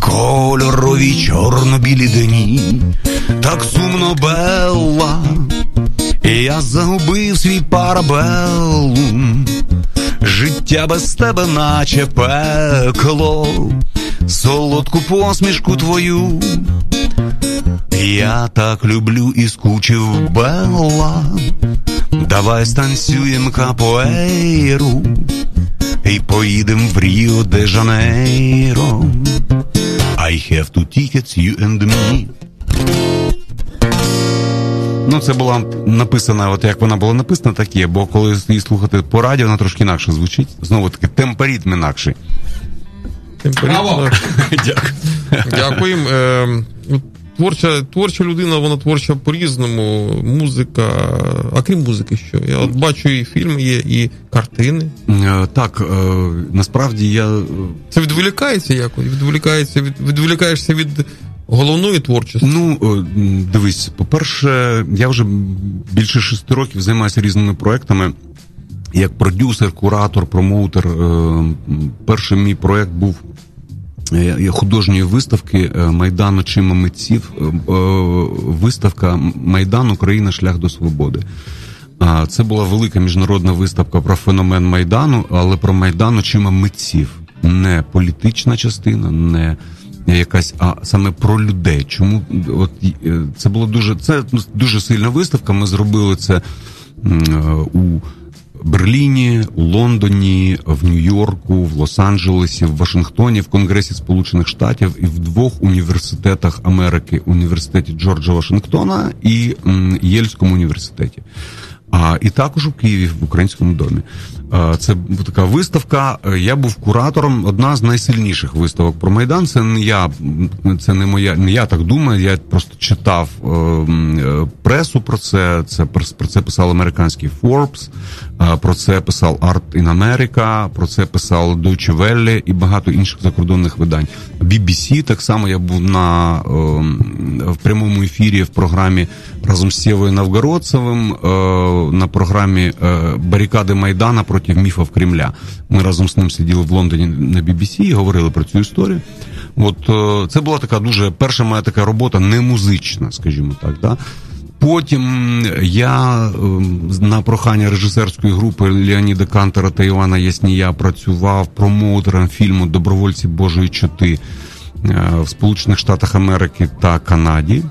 кольорові чорно-білі дні, так сумно Белла. І я загубив свій парабеллум, життя без тебе, наче пекло, солодку посмішку твою. Я так люблю і скучив Белла. Давай станцюєм капоейру і поїдем в Ріо де Жанейро. I have two tickets, you and me. Ну, це була написана, от як вона була написана, так є, бо коли її слухати по радіо, вона трошки інакше звучить. Знову таки, темпоритм інакший. Браво! Дякую. Дякуємо. Творча, творча людина, вона творча по-різному. Музика. А крім музики, що? Я от бачу, і фільми є, і картини. Е, Так, е, насправді я. е, Це відволікається якось? Відволікається, від, відволікаєшся від головної творчості. Ну, дивись, по-перше, я вже більше шести років займаюся різними проектами. Як продюсер, куратор, промоутер. Перший мій проект був художньої виставки Майдан очима митців. Виставка Майдан Україна Шлях до свободи. Це була велика міжнародна виставка про феномен Майдану, але про Майдан очима митців, не політична частина, не якась, а саме про людей. Чому от е, це було дуже це дуже сильна виставка? Ми зробили це у Берліні, у Лондоні, в Нью-Йорку, в Лос-Анджелесі, в Вашингтоні, в Конгресі Сполучених Штатів і в двох університетах Америки: університеті Джорджа Вашингтона і Єльському університеті. А і також у Києві в українському домі. Це така виставка. Я був куратором. Одна з найсильніших виставок про майдан. Це не я, це не моя. Не я так думаю. Я просто читав е, е, пресу про це. Це про це писав американський Forbes, про це писав Art in America, про це писав Deutsche Welle і багато інших закордонних видань. BBC, так само я був на в прямому ефірі в програмі разом з Сєвою Новгородцевим е, на програмі Барикади Майдана проти міфів Кремля. Ми разом з ним сиділи в Лондоні на BBC і говорили про цю історію. От е, це була така дуже перша моя така робота, не музична, скажімо так. Да? Потім я е, на прохання режисерської групи Леоніда Кантера та Івана Яснія працював промоутером фільму Добровольці Божої чоти е, в Сполучених Штатах Америки та Канаді.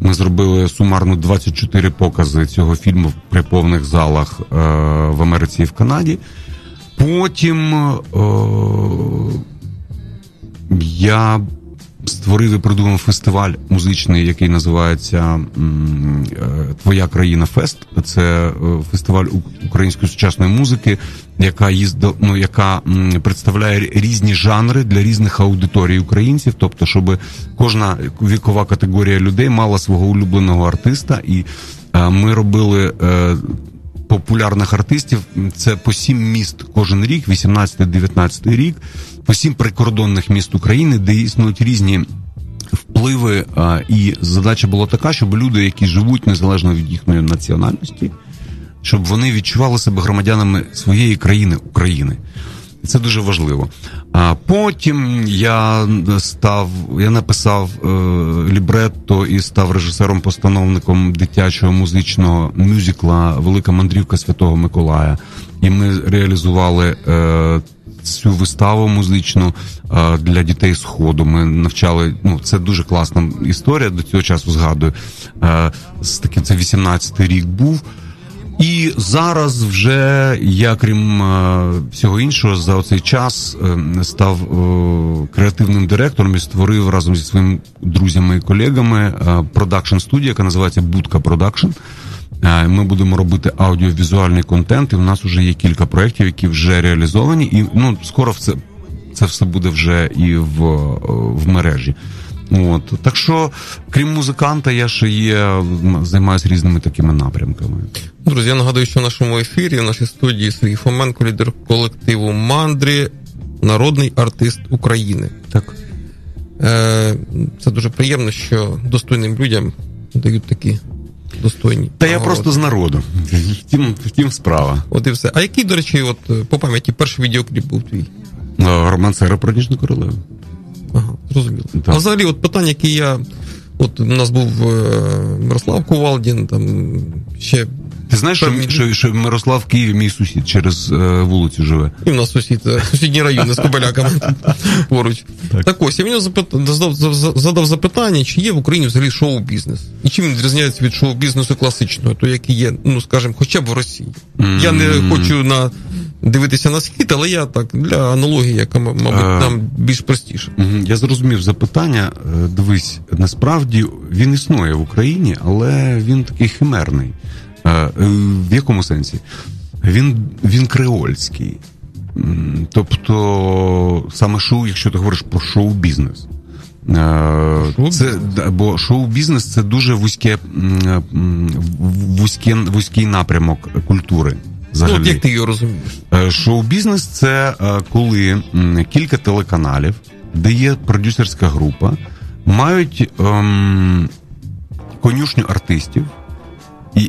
Ми зробили сумарно 24 покази цього фільму при повних залах е, в Америці і в Канаді. Потім е, я створив і придумав фестиваль музичний, який називається е, Твоя країна Фест. Це е, фестиваль української сучасної музики, яка їздила, ну, яка представляє різні жанри для різних аудиторій українців. Тобто, щоб кожна вікова категорія людей мала свого улюбленого артиста, і е, ми робили. Популярних артистів це по сім міст кожен рік, 18-19 рік по сім прикордонних міст України, де існують різні впливи. І задача була така, щоб люди, які живуть незалежно від їхньої національності, щоб вони відчували себе громадянами своєї країни України. Це дуже важливо. А потім я став, я написав е, лібретто і став режисером-постановником дитячого музичного мюзикла Велика мандрівка Святого Миколая. І ми реалізували е, цю виставу музичну для дітей сходу. Ми навчали. Ну це дуже класна історія. До цього часу згадую. З таким це 18-й рік був. І зараз вже я, крім всього іншого, за цей час е, став креативним директором і створив разом зі своїми друзями і колегами продакшн студію, яка називається Будка Продакшн. Е, ми будемо робити аудіовізуальний контент. і У нас вже є кілька проєктів, які вже реалізовані, і ну скоро це це все буде вже і в в мережі. От так що, крім музиканта, я ще є займаюся різними такими напрямками. Друзі, я нагадую, що в нашому ефірі в нашій студії Сергій Фоменко, лідер колективу Мандрі, народний артист України. Так. Е, Це дуже приємно, що достойним людям дають такі достойні. Та я просто з народу. Втім, втім справа. От і все. А який, до речі, от е, по пам'яті перший відеокліп був твій? Роман Сера про Ніжну королеву. Зрозуміло. Да. А взагалі, от питання, які я. От у нас був е, Мирослав Ковалдін, там ще ти знаєш, що, що що, Мирослав в Києві мій сусід через е, вулицю живе. І в нас сусід, е, сусідні райони з Кобиляками поруч. Так. так ось, я мені запит... задав запитання, чи є в Україні взагалі шоу-бізнес. І чим він відрізняється від шоу-бізнесу класичного, то який є, ну скажімо, хоча б в Росії. Mm-hmm. Я не хочу на. Дивитися на схід, але я так для аналогії, яка мабуть е, нам більш простіше. Я зрозумів запитання. Е, дивись, насправді він існує в Україні, але він такий химерний. Е, в якому сенсі? Він він креольський. Тобто, саме шоу, якщо ти говориш про шоу-бізнес. Е, це бо шоу-бізнес це дуже вузьке, вузьке, вузький напрямок культури. Взагалі. Ну, Як ти його розумієш? Е, шоу-бізнес це коли кілька телеканалів, де є продюсерська група, мають ем, конюшню артистів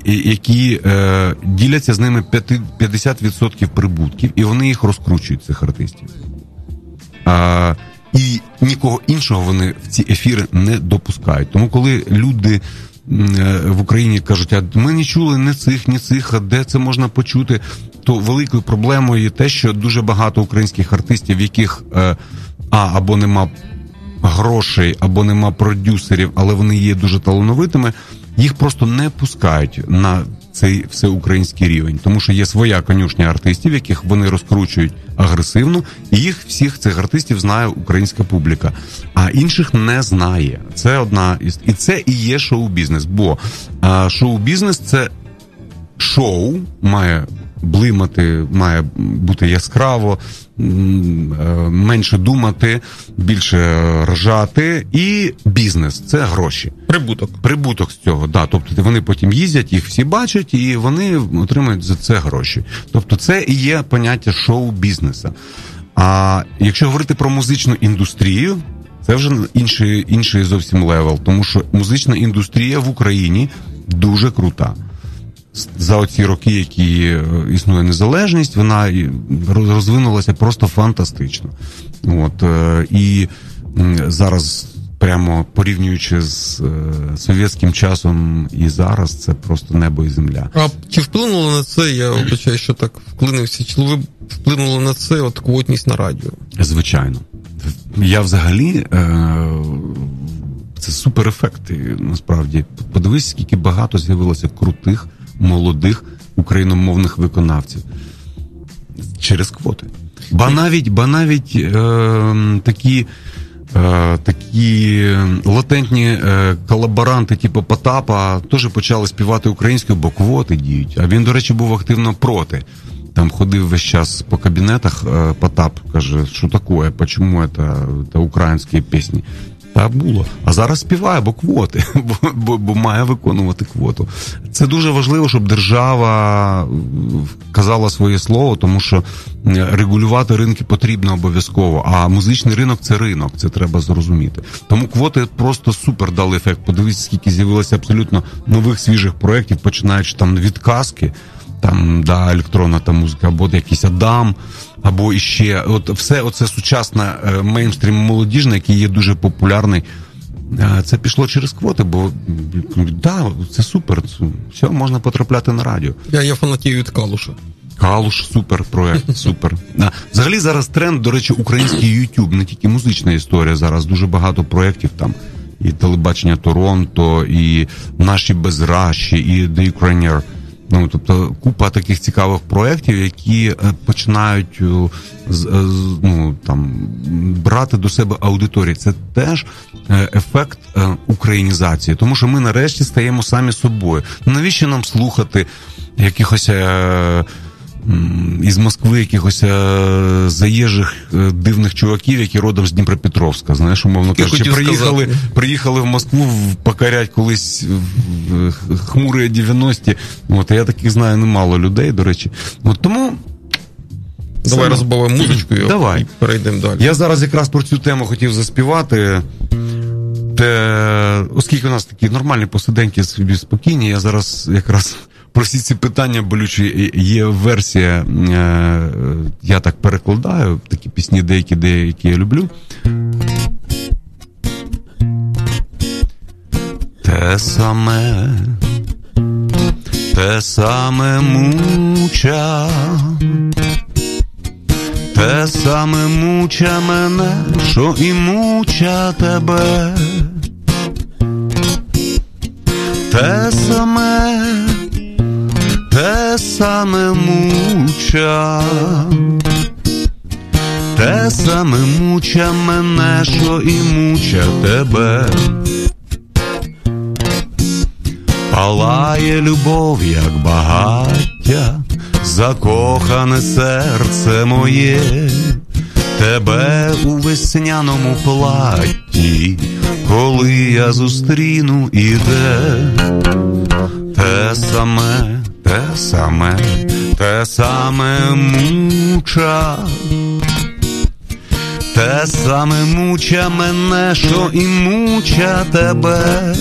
які е, діляться з ними 50% прибутків, і вони їх розкручують, цих артистів. А, і нікого іншого вони в ці ефіри не допускають. Тому коли люди. Е, в Україні кажуть, а ми не чули ні цих, ні цих, а де це можна почути. То великою проблемою є те, що дуже багато українських артистів, яких е, а або нема грошей, або нема продюсерів, але вони є дуже талановитими, їх просто не пускають на цей всеукраїнський рівень, тому що є своя конюшня артистів, яких вони розкручують агресивно, і їх всіх цих артистів знає українська публіка, а інших не знає. Це одна із і це і є шоу-бізнес. Бо шоу-бізнес це шоу має блимати, має бути яскраво, е, менше думати, більше ржати, і бізнес це гроші. Прибуток. Прибуток з цього, да. Тобто вони потім їздять, їх всі бачать, і вони отримують за це гроші. Тобто, це і є поняття шоу-бізнеса. А якщо говорити про музичну індустрію, це вже інший інший зовсім level, тому що музична індустрія в Україні дуже крута за оці роки, які е, існує незалежність, вона розвинулася просто фантастично. От е, і зараз. Прямо порівнюючи з е, совєтським часом і зараз, це просто небо і земля. А чи вплинуло на це? Я вибачаю, що так вклинився. Чи ви вплинуло на це от квотність на радіо? Звичайно, я взагалі е, це супер ефекти. Насправді, подивись, скільки багато з'явилося крутих молодих україномовних виконавців через квоти. Ба навіть ба навіть е, такі е, такі латентні е, колаборанти, типу Потапа, теж почали співати українською, бо квоти діють. А він, до речі, був активно проти. Там ходив весь час по кабінетах. Е, Потап каже, що таке, чому це, це українські пісні. Так було. А зараз співає, бо квоти, бо, бо бо, має виконувати квоту. Це дуже важливо, щоб держава казала своє слово, тому що регулювати ринки потрібно обов'язково. А музичний ринок це ринок, це треба зрозуміти. Тому квоти просто супер дали ефект. Подивіться, скільки з'явилося абсолютно нових свіжих проєктів, починаючи там від казки, там да, електронна та музика, або якийсь Адам або іще, от все оце сучасне е, мейнстрім молодіжне, який є дуже популярний. Е, це пішло через квоти, бо да, це супер. Це, все можна потрапляти на радіо. Я я фанатію від Калуша. Калуш, супер проект, супер. Взагалі зараз тренд, до речі, український YouTube, не тільки музична історія. Зараз дуже багато проєктів там. І телебачення Торонто, і наші безращі, і The Ukrainian Ну тобто купа таких цікавих проєктів, які е, починають е, ну, там брати до себе аудиторію. Це теж е, ефект українізації, тому що ми нарешті стаємо самі собою. Навіщо нам слухати якихось із Москви якихось е, заїжджих е, дивних чуваків, які родом з Дніпропетровська. Знаєш, умовно кажучи, приїхали приїхали в Москву покорять колись в хмурі 90-ті. От я таких знаю немало людей, до речі. От тому. Давай Саме... розбавимо музичку і Давай. перейдемо далі. Я зараз якраз про цю тему хотів заспівати. Те, оскільки у нас такі нормальні посиденьки собі спокійні, я зараз якраз про всі ці питання болючі є версія, е, я так перекладаю такі пісні, деякі, деякі я люблю. Те саме, те саме муча, те саме муча мене, що і муча тебе. Те саме те саме муча, те саме муча мене, що і муча тебе. Палає любов, як багаття, закохане серце моє, тебе у весняному платі, коли я зустріну іде, те саме те саме, те саме муча, те саме муча мене, що і муча тебе,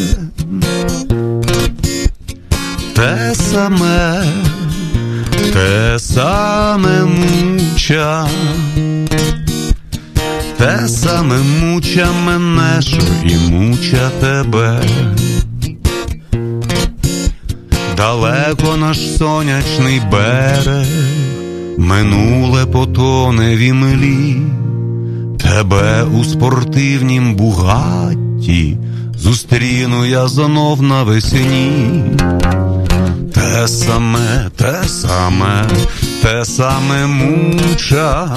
те саме, те саме муча, те саме муча мене, що і муча тебе. Далеко наш сонячний берег, минуле потоне в імлі, тебе у спортивнім бугатті зустріну я знов навесні. Те саме, те саме, те саме муча,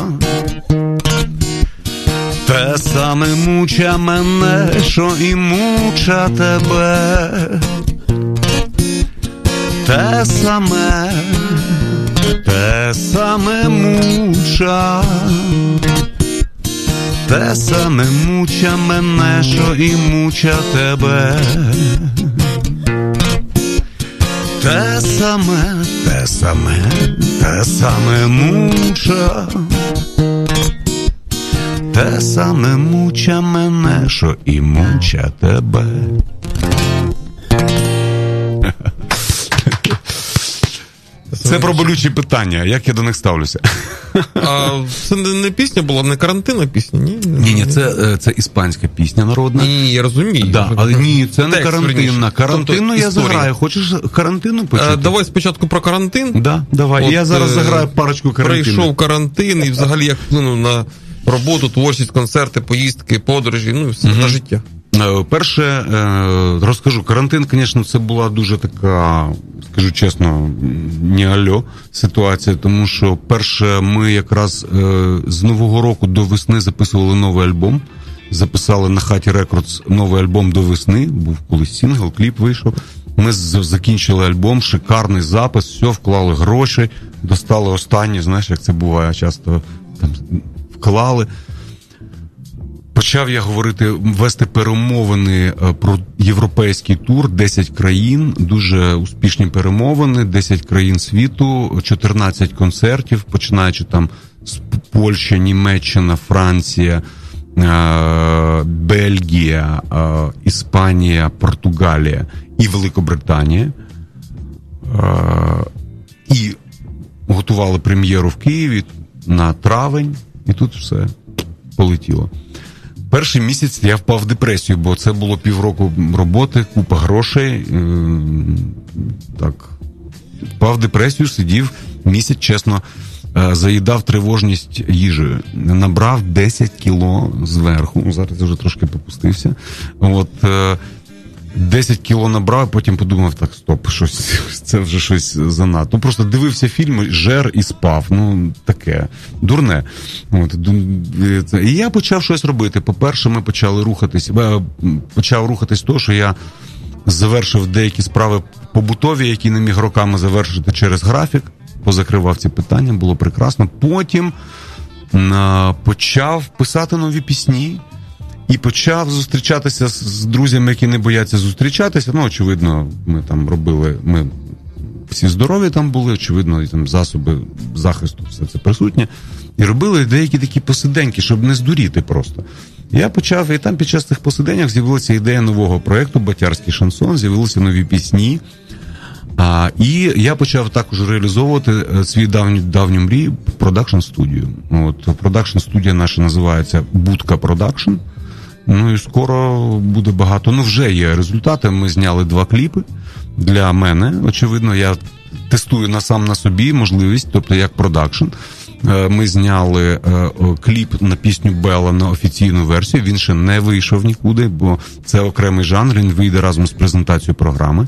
те саме муча мене, що і муча тебе. Те саме, те саме муча, те саме муча мене, що і муча тебе. Те саме, те саме, те саме муча, те саме муча мене, що і муча тебе. Це про болючі питання. Як я до них ставлюся? А це не, не пісня була, не карантинна пісня, ні? Ні, ні, це, е, це іспанська пісня народна. Ні, я розумію. Да, але ні, це не карантинна. верніше. Карантинну Тобто я заграю. Хочеш карантину почути? Е, Давай спочатку про карантин. Да, давай. От, я зараз е, заграю парочку карантину. Прийшов карантин і взагалі як вплинув на роботу, творчість, концерти, поїздки, подорожі, ну все на життя. Е, Перше, е, розкажу, карантин, звісно, це була дуже така, скажу чесно, не альо ситуація, тому що перше, ми якраз е, з Нового року до весни записували новий альбом. Записали На хаті Records новий альбом до весни. Був колись сингл, кліп вийшов. Ми закінчили альбом, шикарний запис, все, вклали гроші, достали останні, знаєш, як це буває часто там вклали. Почав я говорити, вести перемовини е, про європейський тур, 10 країн, дуже успішні перемовини, 10 країн світу, 14 концертів, починаючи там з П- Польща, Німеччина, Франція, е, Бельгія, е, Іспанія, Португалія і Великобританія. І готували прем'єру в Києві на травень, і тут все полетіло. Перший місяць я впав в депресію, бо це було півроку роботи, купа грошей. е, Так, впав в депресію, сидів місяць, чесно, е, заїдав тривожність їжею. Набрав 10 кіло зверху. Зараз вже трошки попустився. От. Е, 10 кіло набрав, потім подумав, так, стоп, щось це вже щось занадто. Ну, Просто дивився фільм, жер і спав. Ну, таке дурне. От, і я почав щось робити. По-перше, ми почали рухатись. е, Почав рухатись того, що я завершив деякі справи побутові, які не міг роками завершити через графік. Позакривав ці питання, було прекрасно. Потім е, почав писати нові пісні. І почав зустрічатися з, друзями, які не бояться зустрічатися. Ну, очевидно, ми там робили. Ми всі здорові там були, очевидно, і там засоби захисту, все це присутнє. І робили деякі такі посиденьки, щоб не здуріти просто. Я почав, і там під час цих посиденьок з'явилася ідея нового проєкту Батярський шансон, з'явилися нові пісні. А, і я почав також реалізовувати е, свій давню давню мрію продакшн студію. От продакшн студія наша називається Будка Продакшн. Ну і скоро буде багато. Ну, вже є результати. Ми зняли два кліпи для мене. Очевидно, я тестую на сам на собі можливість, тобто як продакшн. Е, Ми зняли е, кліп на пісню Белла на офіційну версію. Він ще не вийшов нікуди, бо це окремий жанр. Він вийде разом з презентацією програми.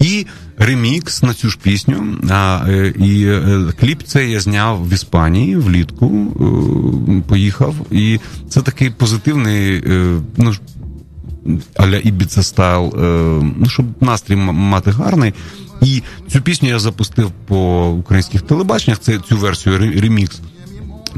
І ремікс на цю ж пісню. А, е, і е, кліп цей я зняв в Іспанії влітку. е, Поїхав. І це такий позитивний, ну аля Ібіца стайл, ну, щоб настрій мати гарний. І цю пісню я запустив по українських телебаченнях. Це цю версію ремікс.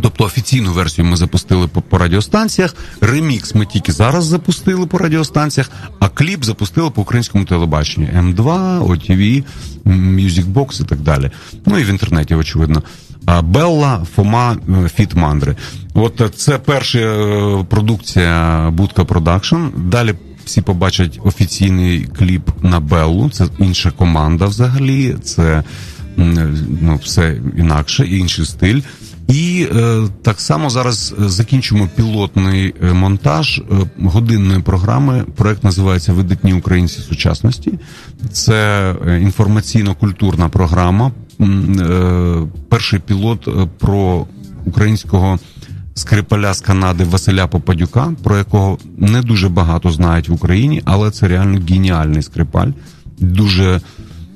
Тобто офіційну версію ми запустили по, по радіостанціях. Ремікс ми тільки зараз запустили по радіостанціях, а кліп запустили по українському телебаченню. М2, OTV, Music Box і так далі. Ну і в інтернеті, очевидно. А Белла, Фома, е, feat Мандри. От е, це перша е, продукція Будка Продакшн. Далі всі побачать офіційний кліп на Беллу. Це інша команда взагалі. Це ну, все інакше, інший стиль. І е, так само зараз закінчимо пілотний монтаж годинної програми. Проект називається Видатні українці сучасності. Це інформаційно-культурна програма. Перший пілот про українського скрипаля з Канади Василя Попадюка, про якого не дуже багато знають в Україні, але це реально геніальний скрипаль, дуже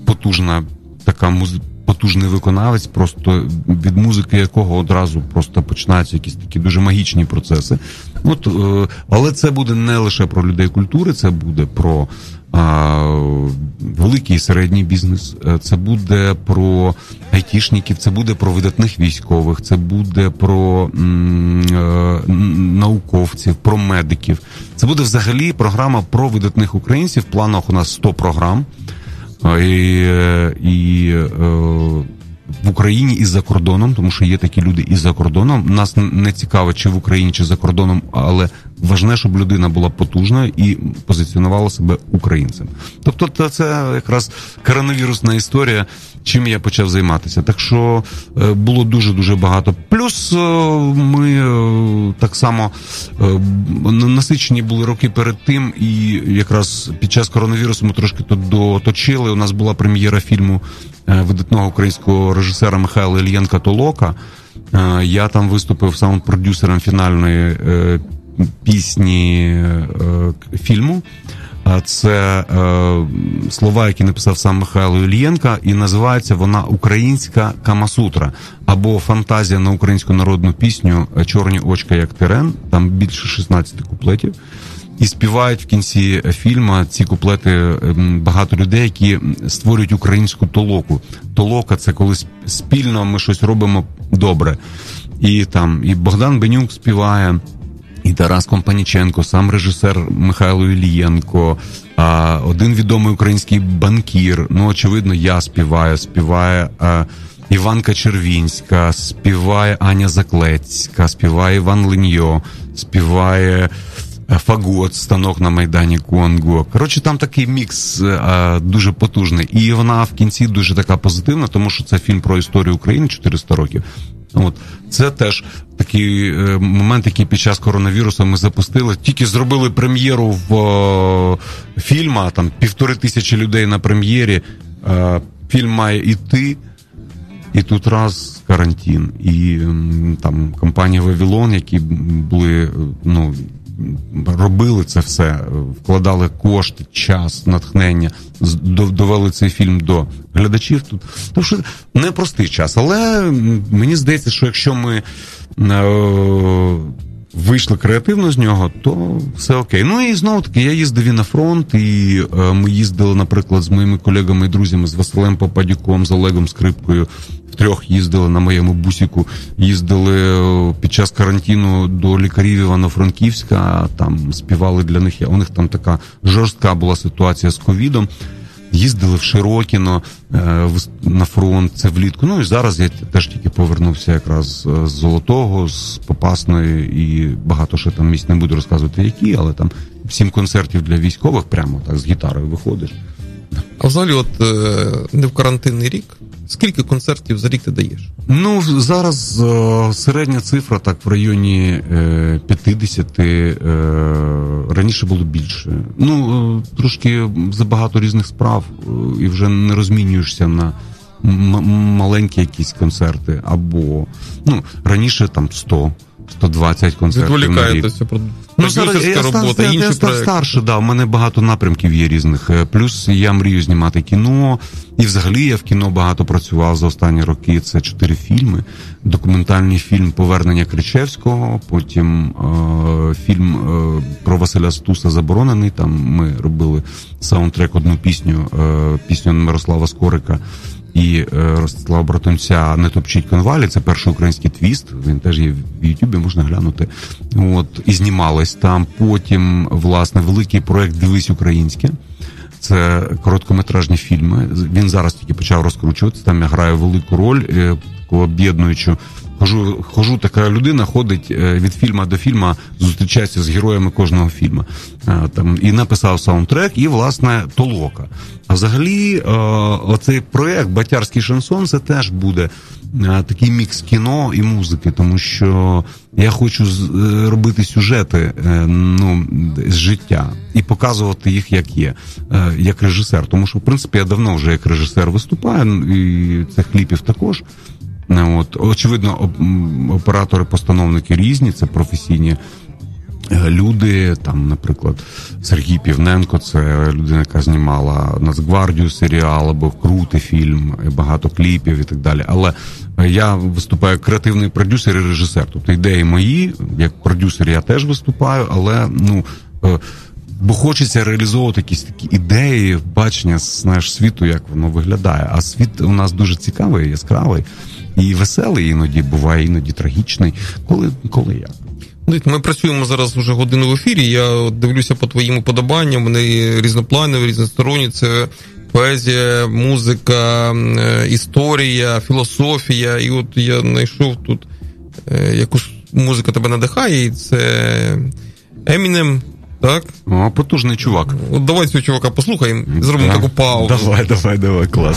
потужна така муз... потужний виконавець, просто від музики якого одразу просто починаються якісь такі дуже магічні процеси. От, е, Але це буде не лише про людей культури, це буде про великий і середній бізнес. Е, це буде про айтішників, це буде про видатних військових, це буде про м, е, науковців, про медиків. Це буде взагалі програма про видатних українців. В планах у нас 100 програм. Е, і, і в Україні і за кордоном, тому що є такі люди і за кордоном. Нас не цікаво, чи в Україні, чи за кордоном, але важне, щоб людина була потужною і позиціонувала себе українцем. Тобто, це якраз коронавірусна історія, чим я почав займатися. Так що е, було дуже дуже багато. Плюс е, ми е, так само насичені були роки перед тим, і якраз під час коронавірусу ми трошки тут доточили. У нас була прем'єра фільму видатного українського режисера Михайла Ільєнка Толока. Я там виступив самим продюсером фінальної пісні е, фільму. Це е, слова, які написав сам Михайло Ільєнка, і називається вона Українська Камасутра або фантазія на українську народну пісню Чорні очка як терен. Там більше 16 куплетів. І співають в кінці фільму ці куплети ем, багато людей, які створюють українську толоку. Толока це коли спільно ми щось робимо добре. І там і Богдан Бенюк співає і Тарас Компаніченко, сам режисер Михайло Ілієнко, один відомий український банкір. Ну, очевидно, я співаю, співає Іванка Червінська, співає Аня Заклецька, співає Іван Леньо, співає. Фагот, станок на Майдані Конго. Коротше, там такий мікс а, дуже потужний. І вона в кінці дуже така позитивна, тому що це фільм про історію України 400 років. От це теж такий е, момент, який під час коронавірусу ми запустили. Тільки зробили прем'єру в е, фільма. Там півтори тисячі людей на прем'єрі. Е, фільм має іти. І тут раз карантин, і там компанія Вавилон, які були ну робили це все, вкладали кошти, час, натхнення, довели цей фільм до глядачів. Тут тому що непростий час, але мені здається, що якщо ми. Е, вийшли креативно з нього, то все окей. Ну і знову таки я їздив і на фронт, і е, ми їздили, наприклад, з моїми колегами і друзями з Василем Попадюком, з Олегом Скрипкою. Втрьох їздили на моєму бусіку, їздили е, під час карантину до лікарів Івано-Франківська. Там співали для них. У них там така жорстка була ситуація з ковідом їздили в Широкіно е, на фронт, це влітку. Ну і зараз я теж тільки повернувся якраз е, з Золотого, з Попасної, і багато ще там місць не буду розказувати, які, але там сім концертів для військових прямо так з гітарою виходиш. А взагалі, от не в карантинний рік. Скільки концертів за рік ти даєш? Ну зараз о, середня цифра так в районі е, 50, е, раніше було більше. Ну е, трошки забагато різних справ, е, і вже не розмінюєшся на м- маленькі якісь концерти, або ну раніше там 100. 120 концертів. Відволікаєтеся про ну, зараз, я робота, став, інші я став старше, да, у мене багато напрямків є різних. Е, плюс я мрію знімати кіно, і взагалі я в кіно багато працював за останні роки. Це чотири фільми. Документальний фільм Повернення Кричевського, потім е, фільм е, про Василя Стуса Заборонений. Там ми робили саундтрек одну пісню, е, пісню Мирослава Скорика і е, Ростислава Братунця не топчить конвалі. Це перший український твіст. Він теж є в Ютубі, можна глянути. От і знімалось там. Потім власне великий проект Дивись українське. Це короткометражні фільми. Він зараз тільки почав розкручуватися. Там я граю велику роль, е, об'єднуючу хожу, хожу така людина, ходить е, від фільма до фільма, зустрічається з героями кожного фільму. Е, там і написав саундтрек, і власне толока. А взагалі, е, оцей проект Батярський шансон це теж буде. Такий мікс кіно і музики, тому що я хочу робити сюжети ну, з життя і показувати їх, як є, як режисер. Тому що, в принципі, я давно вже як режисер виступаю, ну, і цих кліпів також. Ну, от. Очевидно, оператори-постановники різні, це професійні. Е, люди, там, наприклад, Сергій Півненко, це людина, яка знімала Нацгвардію серіал, або вкрути фільм, багато кліпів і так далі. Але е, я виступаю як креативний продюсер і режисер. Тобто ідеї мої, як продюсер, я теж виступаю, але ну. Е, бо хочеться реалізовувати якісь такі ідеї, бачення знаєш, світу, як воно виглядає. А світ у нас дуже цікавий, яскравий і веселий, іноді буває, іноді трагічний. Коли коли як. Ми працюємо зараз вже годину в ефірі. Я дивлюся по твоїм уподобанням. Вони різнопланові, різносторонні. Це поезія, музика, е, історія, філософія. І от я знайшов тут е, якусь музика тебе надихає, і це Емінем. Так? О, Потужний чувак. От Давай цього чувака послухаємо, зробимо так. таку паузу. Давай, давай, давай, клас.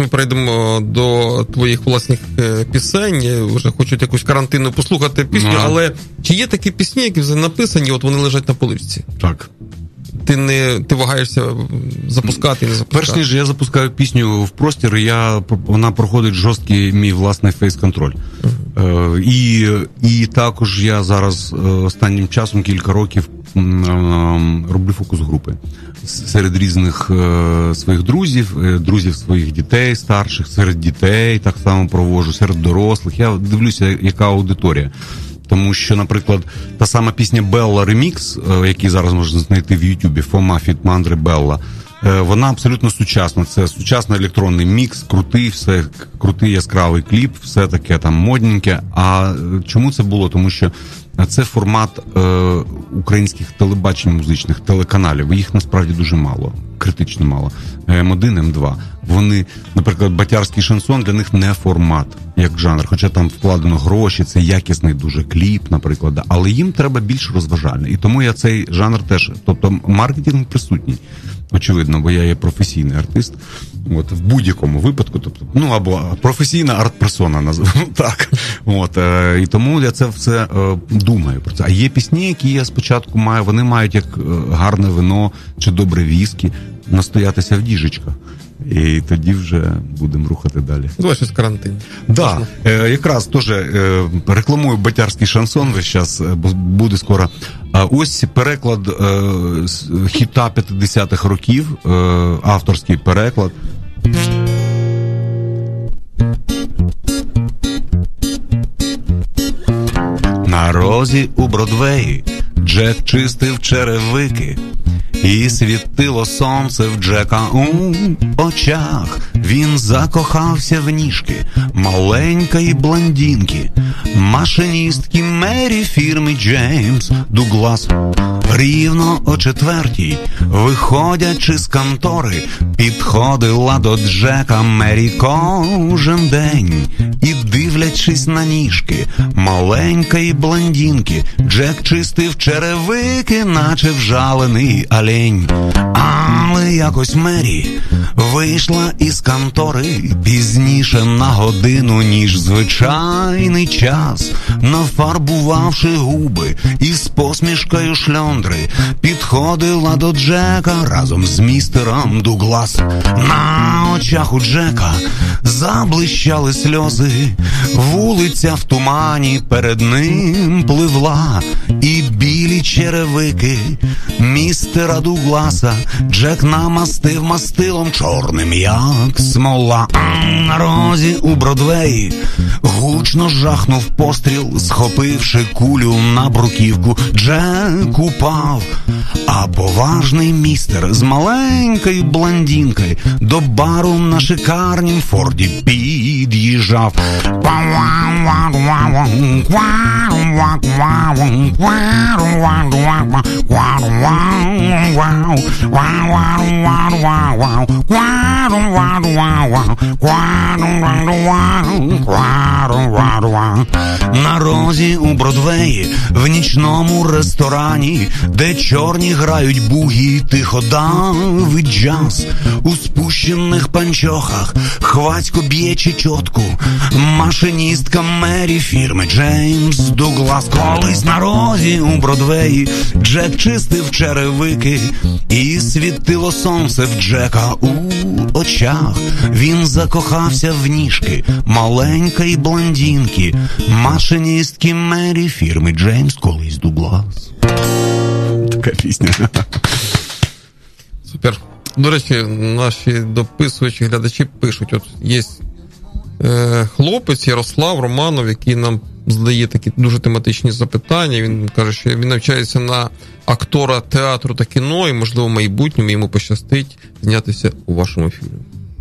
Ми перейдемо до твоїх власних е, пісень. Я Вже хочуть якусь карантинну послухати пісню, Ага. але чи є такі пісні, які вже написані, от вони лежать на поличці? Так. Ти не ти вагаєшся запускати, не запускати? Перш ніж я запускаю пісню в простір, я вона проходить жорсткий мій власний фейс-контроль. Е, і, і також я зараз е, останнім часом кілька років роблю фокус групи серед різних е, своїх друзів, е, друзів своїх дітей, старших, серед дітей так само провожу, серед дорослих. Я дивлюся, яка аудиторія. Тому що, наприклад, та сама пісня Белла Ремікс, е, який зараз можна знайти в Ютубі, Фома Фіт Мандри Белла, вона абсолютно сучасна. Це сучасний електронний мікс, крутий, все крутий яскравий кліп, все таке там модненьке. А чому це було? Тому що це формат е, українських телебачень музичних телеканалів. Їх насправді дуже мало, критично мало. М1, М2. Вони, наприклад, батярський шансон для них не формат як жанр, хоча там вкладено гроші, це якісний дуже кліп, наприклад, але їм треба більш розважальний. І тому я цей жанр теж, тобто маркетинг присутній. Очевидно, бо я є професійний артист. От в будь-якому випадку, тобто, ну або професійна арт-персона, називаємо так. От е, і тому я це все е, думаю про це. А є пісні, які я спочатку маю, вони мають як е, гарне вино чи добре віскі настоятися в діжечках. І тоді вже будемо рухати далі. Давай щось карантин. Да, е, якраз теж е, рекламую батярський шансон весь час, бо буде скоро. А ось переклад е, хіта 50-х років, е, авторський переклад. На розі у Бродвеї Джек чистив черевики, і світило сонце в Джека у очах. Він закохався в ніжки маленької блондинки, машиністки Мері фірми Джеймс Дуглас. Рівно о четвертій, виходячи з контори, підходила до Джека Мері кожен день і дивлячись на ніжки маленької блондинки, Джек чистив черевики, наче вжалений олень. Але якось Мері вийшла із контори пізніше на годину, ніж звичайний час, нафарбувавши губи із посмішкою шльондри, підходила до Джека разом з містером Дуглас. На очах у Джека заблищали сльози, вулиця в тумані перед ним пливла, і білі черевики містера Дугласа Джек намастив мастилом чорним, як смола. На розі у Бродвеї гучно жахнув постріл, схопивши кулю на бруківку. Джек упав, А поважний містер з маленькою блондинкою до бару на шикарнім форді під'їжджав. На розі у Бродвеї в нічному ресторані, де чорні грають бугі, тихо давить джаз у спущених панчохах, хвацько б'є чечотку, машиністка мері фірми Джеймс Дуглас. Колись на розі у Бродвеї Джек чистив черевики, і світило сонце в Джека у очах. Він закохався в ніжки маленької блондинки, машиністки мері фірми Джеймс колись Дуглас. Така пісня. Супер. До речі, наші дописувачі, глядачі пишуть: от є хлопець Ярослав Романов, який нам задає такі дуже тематичні запитання. Він каже, що він навчається на актора театру та кіно, і, можливо, в майбутньому йому пощастить знятися у вашому фільмі.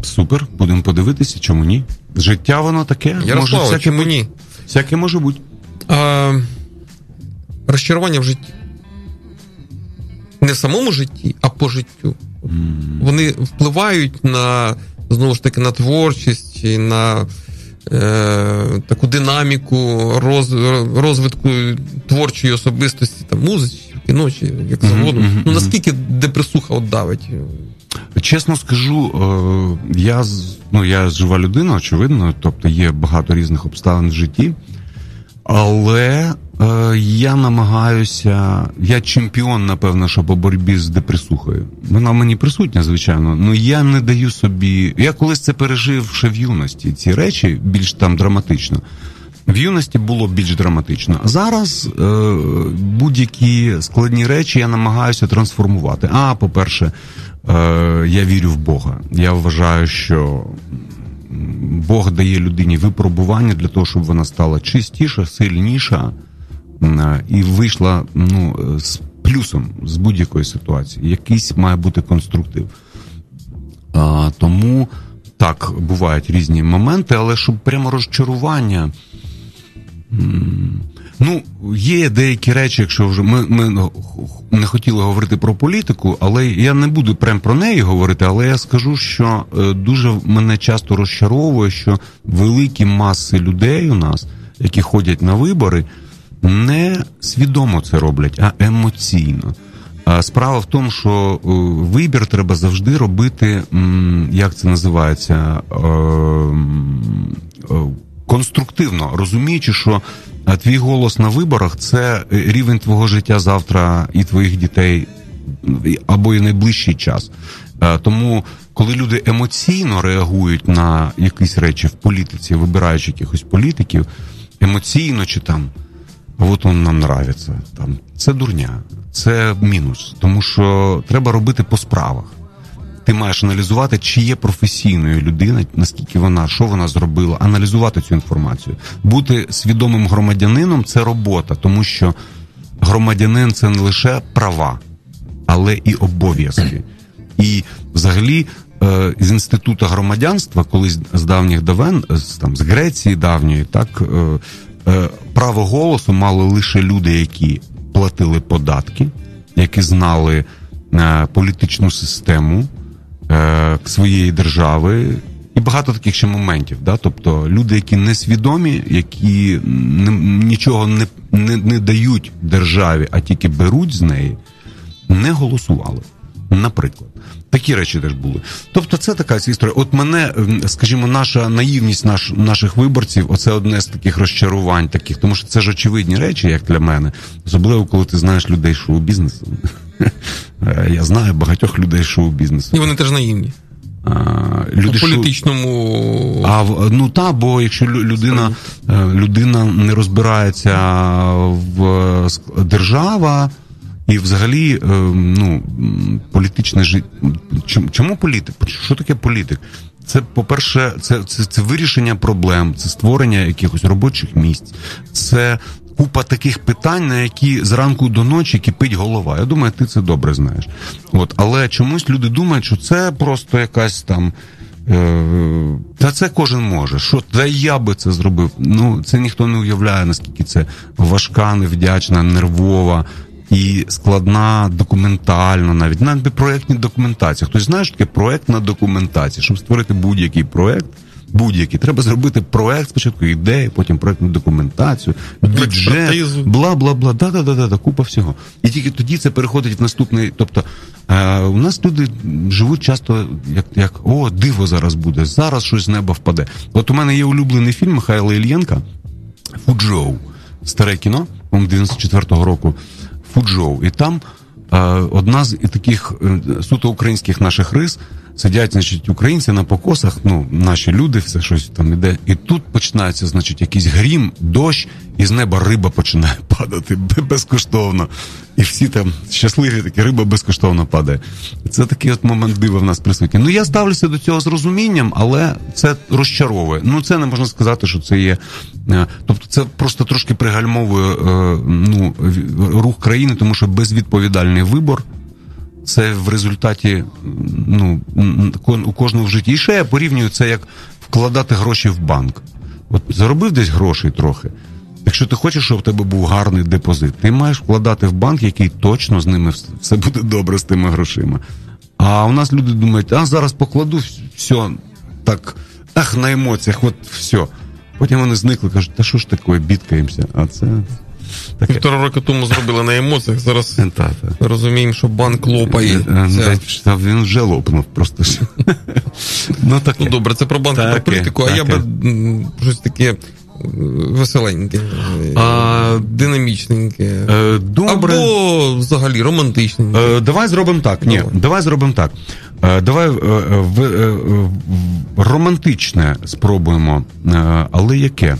Супер, будемо подивитися, чому ні. Життя воно таке. Ярослав, всяке чому ні? Всяке може бути. А, розчарування в житті. Не в самому житті, а по життю. Вони впливають на знову ж таки на творчість, і на е, таку динаміку роз, розвитку творчої особистості, там, музики, кіно, чи як завгодно. мгм, Ну наскільки депресуха от давить? Чесно скажу, е, я ну, я жива людина, очевидно, тобто є багато різних обставин в житті. Але е, я намагаюся, я чемпіон, напевно, що по боротьбі з депресухою. Вона мені присутня, звичайно. Ну я не даю собі. Я колись це пережив ще в юності. Ці речі більш там драматично. В юності було більш драматично. Зараз е, будь-які складні речі я намагаюся трансформувати. А, по-перше, е, я вірю в Бога. Я вважаю, що Бог дає людині випробування для того, щоб вона стала чистіша, сильніша і вийшла ну, з плюсом з будь-якої ситуації. Якийсь має бути конструктив. А, тому так, бувають різні моменти, але щоб прямо розчарування. Ну, є деякі речі, якщо вже ми, ми не хотіли говорити про політику, але я не буду прям про неї говорити, але я скажу, що е, дуже мене часто розчаровує, що великі маси людей у нас, які ходять на вибори, не свідомо це роблять, а емоційно. Справа в тому, що е, вибір треба завжди робити, як це називається, е, е, конструктивно, розуміючи, що твій голос на виборах це рівень твого життя завтра і твоїх дітей або і найближчий час. Тому, коли люди емоційно реагують на якісь речі в політиці, вибираючи якихось політиків, емоційно чи там от он нам нравиться. Там це дурня, це мінус, тому що треба робити по справах. Ти маєш аналізувати, чи є професійною людина, наскільки вона, що вона зробила, аналізувати цю інформацію. Бути свідомим громадянином це робота, тому що громадянин це не лише права, але і обов'язки. І взагалі е, з інституту громадянства, колись з давніх давен, з, там з Греції давньої, так е, право голосу мали лише люди, які платили податки, які знали е, політичну систему е, своєї держави. І багато таких ще моментів, да? тобто люди, які несвідомі, які нічого не, не, не дають державі, а тільки беруть з неї, не голосували. Наприклад, такі речі теж були. Тобто, це така історія. От мене, скажімо, наша наївність наш, наших виборців, оце одне з таких розчарувань, таких, тому що це ж очевидні речі, як для мене, особливо коли ти знаєш людей шоу-бізнесу. Я знаю багатьох людей шоу-бізнесу. І вони теж наївні. А, Люди політичному. а ну та, бо якщо людина, е, людина не розбирається в е, держава. І взагалі, е, ну, політичне життя. Чому політик? Що таке політик? Це, по-перше, це, це, це вирішення проблем, це створення якихось робочих місць, це купа таких питань, на які зранку до ночі кипить голова. Я думаю, ти це добре знаєш. От, але чомусь люди думають, що це просто якась там. Е, та це кожен може. Що та я би це зробив? Ну це ніхто не уявляє, наскільки це важка, невдячна, нервова і складна документально, навіть навіть проєктні документації. Хтось знає, що таке проєктна документація, щоб створити будь-який проєкт. Будь-який треба зробити проект спочатку, ідеї, потім проектну документацію, бюджет, бла бла бла, да, да, да, да, купа всього. І тільки тоді це переходить в наступний. Тобто е, у нас люди живуть часто, як як о, диво зараз буде, зараз щось з неба впаде. От у мене є улюблений фільм Михайла Ільєнка Фуджоу, старе кіно, 94-го року. Фуджоу. І там е, одна з таких е, суто українських наших рис сидять, значить, українці на покосах, ну, наші люди, все щось там іде. І тут починається, значить, якийсь грім, дощ, і з неба риба починає падати безкоштовно. І всі там щасливі, такі риба безкоштовно падає. Це такий от момент дива в нас присутній. Ну я ставлюся до цього з розумінням, але це розчаровує. Ну це не можна сказати, що це є. Е, тобто, це просто трошки пригальмовує е, ну, рух країни, тому що безвідповідальний вибор. Це в результаті ну, у кожного в житті. І ще я порівнюю це як вкладати гроші в банк. От заробив десь грошей трохи. Якщо ти хочеш, щоб у тебе був гарний депозит, ти маєш вкладати в банк, який точно з ними все буде добре з тими грошима. А у нас люди думають, а зараз покладу все так, ах, на емоціях, от все. Потім вони зникли, кажуть, та що ж таке, бідкаємося. А це Таке. Півтора роки тому зробили на емоціях. Зараз та, та. розуміємо, що банк лопає. Е, це... Він вже лопнув просто. ну, таке. ну добре, це про банк про політику, а я би щось таке. Веселеньке, а, динамічненьке. Е, добре. Або взагалі романтичненьке. Е, давай зробимо так. Ні, давай, давай зробимо так. Е, давай е, в, е, романтичне спробуємо. Е, але яке?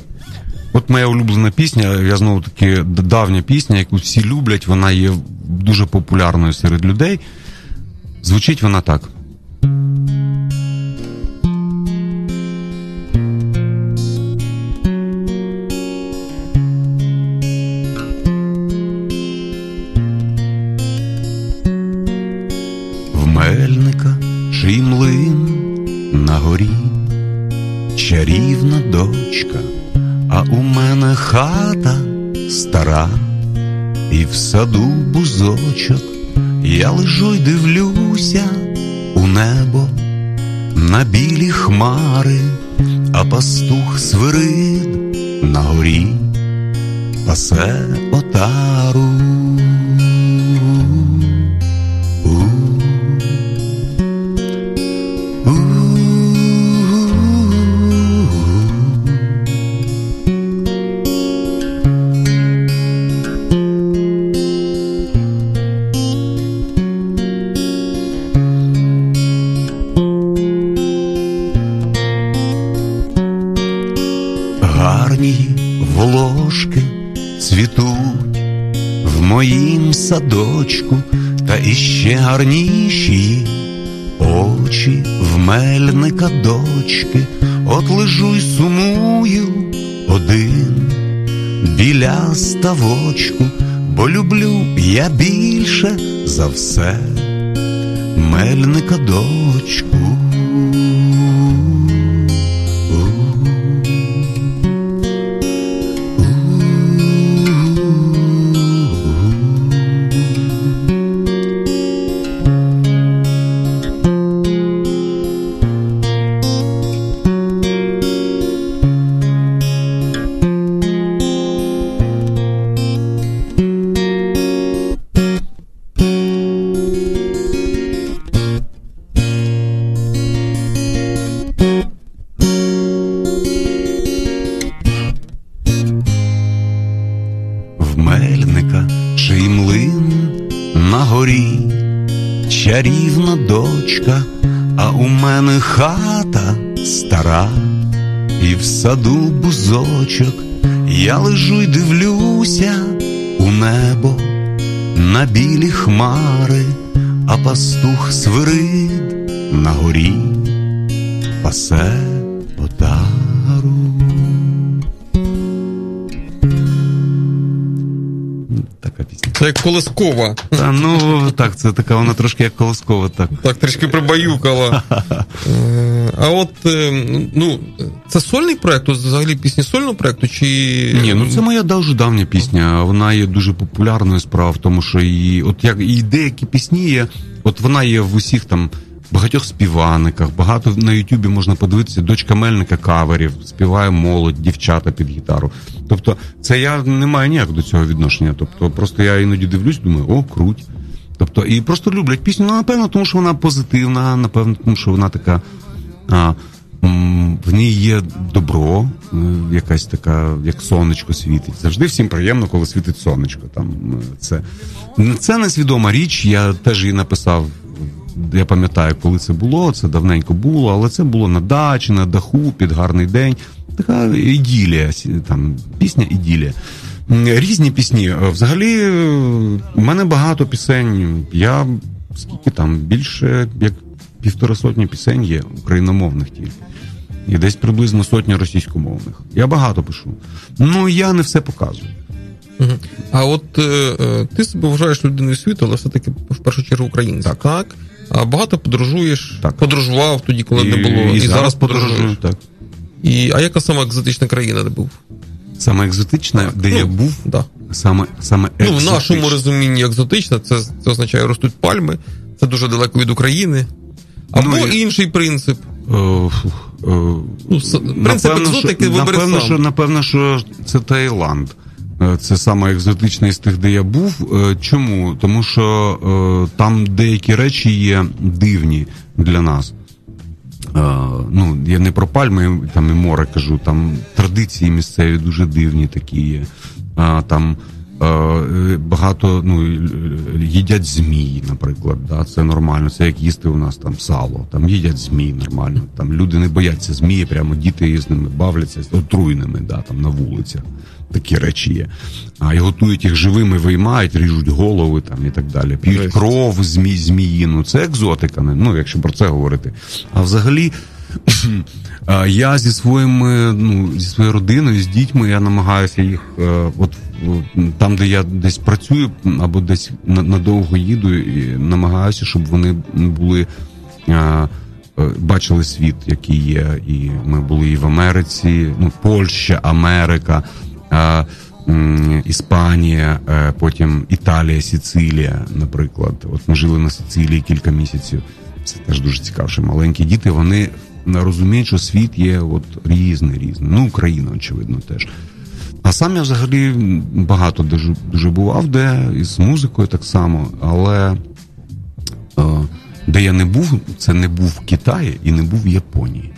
От моя улюблена пісня, я знову таки давня пісня, яку всі люблять, вона є дуже популярною серед людей. Звучить вона так. В Мельника чий млин на горі чарівна дочка а у мене хата стара, і в саду бузочок я лежу й дивлюся у небо на білі хмари, а пастух свирид на горі пасе отару. Садочку, та іще гарніші очі в мельника дочки, от лежу й сумую один біля ставочку, бо люблю я більше за все мельника дочку. Саду бузочок, я лежу й дивлюся у небо на білі хмари, а пастух свирид на горі пасе. отару. така пісня. Це як колискова. Та, ну так, це така, вона трошки як колоскова, так. Так, трішки прибаюкала. Е, А от е, ну, це сольний проект, взагалі пісні сольного проекту, чи. Ні, ну це моя дуже давня пісня. Вона є дуже популярною справа тому, що її, от як і деякі пісні є, от вона є в усіх там багатьох співаниках, багато на Ютубі можна подивитися, дочка Мельника каверів, співає молодь, дівчата під гітару. Тобто, це я не маю ніяк до цього відношення. Тобто, просто я іноді дивлюсь, думаю, о, круть. Тобто, і просто люблять пісню, ну, напевно, тому що вона позитивна, напевно, тому що вона така. А, в ній є добро, е, якась така, як сонечко світить. Завжди всім приємно, коли світить сонечко. Там е, це, це несвідома річ. Я теж її написав. Я пам'ятаю, коли це було. Це давненько було, але це було на дачі, на даху, під гарний день. Така іділія, там пісня іділія. Різні пісні. Е, Взагалі, в мене багато пісень. Я скільки там більше як півтора сотні пісень є україномовних тільки. І десь приблизно сотня російськомовних. Я багато пишу. Ну я не все показую. А от е, е, ти себе вважаєш людиною світу, але все-таки в першу чергу українцем. Так. А багато подорожуєш, Так. подорожував тоді, коли не було, і, зараз подорожую. Так. І, а яка сама екзотична країна де був? Саме екзотичне, де Ну, я був, Да. саме, саме Ну, в нашому розумінні екзотична, це, це означає ростуть пальми, це дуже далеко від України. Або Ну, інший принцип. Е, е, Ну, принцип екзотики що, вибери напевно, сам. що, напевно, що це Таїланд. Е, Це саме екзотичний з тих, де я був. Е, Чому? Тому що е, там деякі речі є дивні для нас. Е, ну, я не про пальми там і море кажу, там традиції місцеві дуже дивні такі є. А, там е, багато ну, їдять змії, наприклад. Да, це нормально. Це як їсти у нас там сало. Там їдять змій нормально. Там люди не бояться змії, прямо діти з ними бавляться отруйними, да, там на вулицях. Такі речі є. А і готують їх живими, виймають, ріжуть голови там і так далі. П'ють кров змій, зміїну. Це екзотика, ну якщо про це говорити. А взагалі. Я зі своїми, ну, зі своєю родиною, з дітьми, я намагаюся їх, е, от там, де я десь працюю, або десь надовго їду, і намагаюся, щоб вони були. е, Бачили світ, який є, і ми були і в Америці, ну Польща, Америка, Іспанія, е, потім Італія, Сицилія, наприклад. От ми жили на Сицилії кілька місяців. Це теж дуже цікаво, що маленькі діти вони розуміють, що світ є от різний, різний. Ну, Україна, очевидно, теж. А сам я взагалі багато дуже, дуже бував, де і з музикою так само, але е, де я не був, це не був в Китаї і не був в Японії.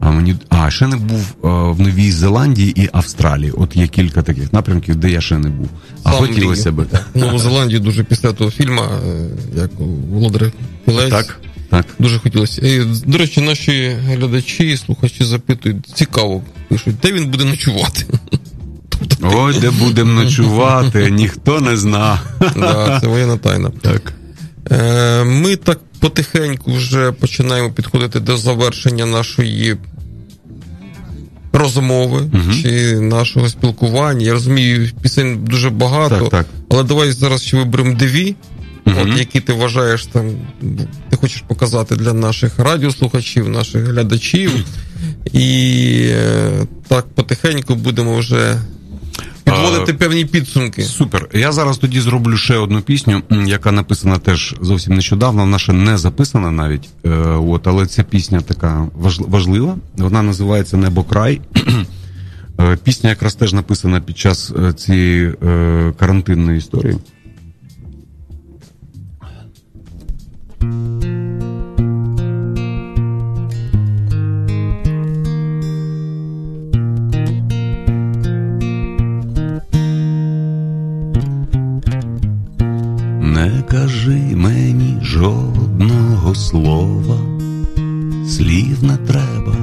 А мені а ще не був е, в Новій Зеландії і Австралії. От є кілька таких напрямків, де я ще не був. А Сам хотілося. В Нову Зеландію дуже після того фільму, е, як Володар Пілець. Так, так. Дуже хотілося. І, до речі, наші глядачі, слухачі запитують, цікаво, пишуть, де він буде ночувати. Ой, де будемо ночувати, ніхто не зна. Да, це воєнна тайна. Так. Е, Ми так потихеньку вже починаємо підходити до завершення нашої розмови чи нашого спілкування. Я розумію, пісень дуже багато, Так, так. але давай зараз ще виберемо дві. Мгм. От які ти вважаєш там, ти хочеш показати для наших радіослухачів, наших глядачів. І е, так потихеньку будемо вже підводити А, певні підсумки. Супер. Я зараз тоді зроблю ще одну пісню, яка написана теж зовсім нещодавно. Вона ще не записана навіть. Е, от, але ця пісня така важлива. Вона називається Небо край. Е, Пісня якраз теж написана під час цієї карантинної історії. Кажи мені жодного слова, слів не треба.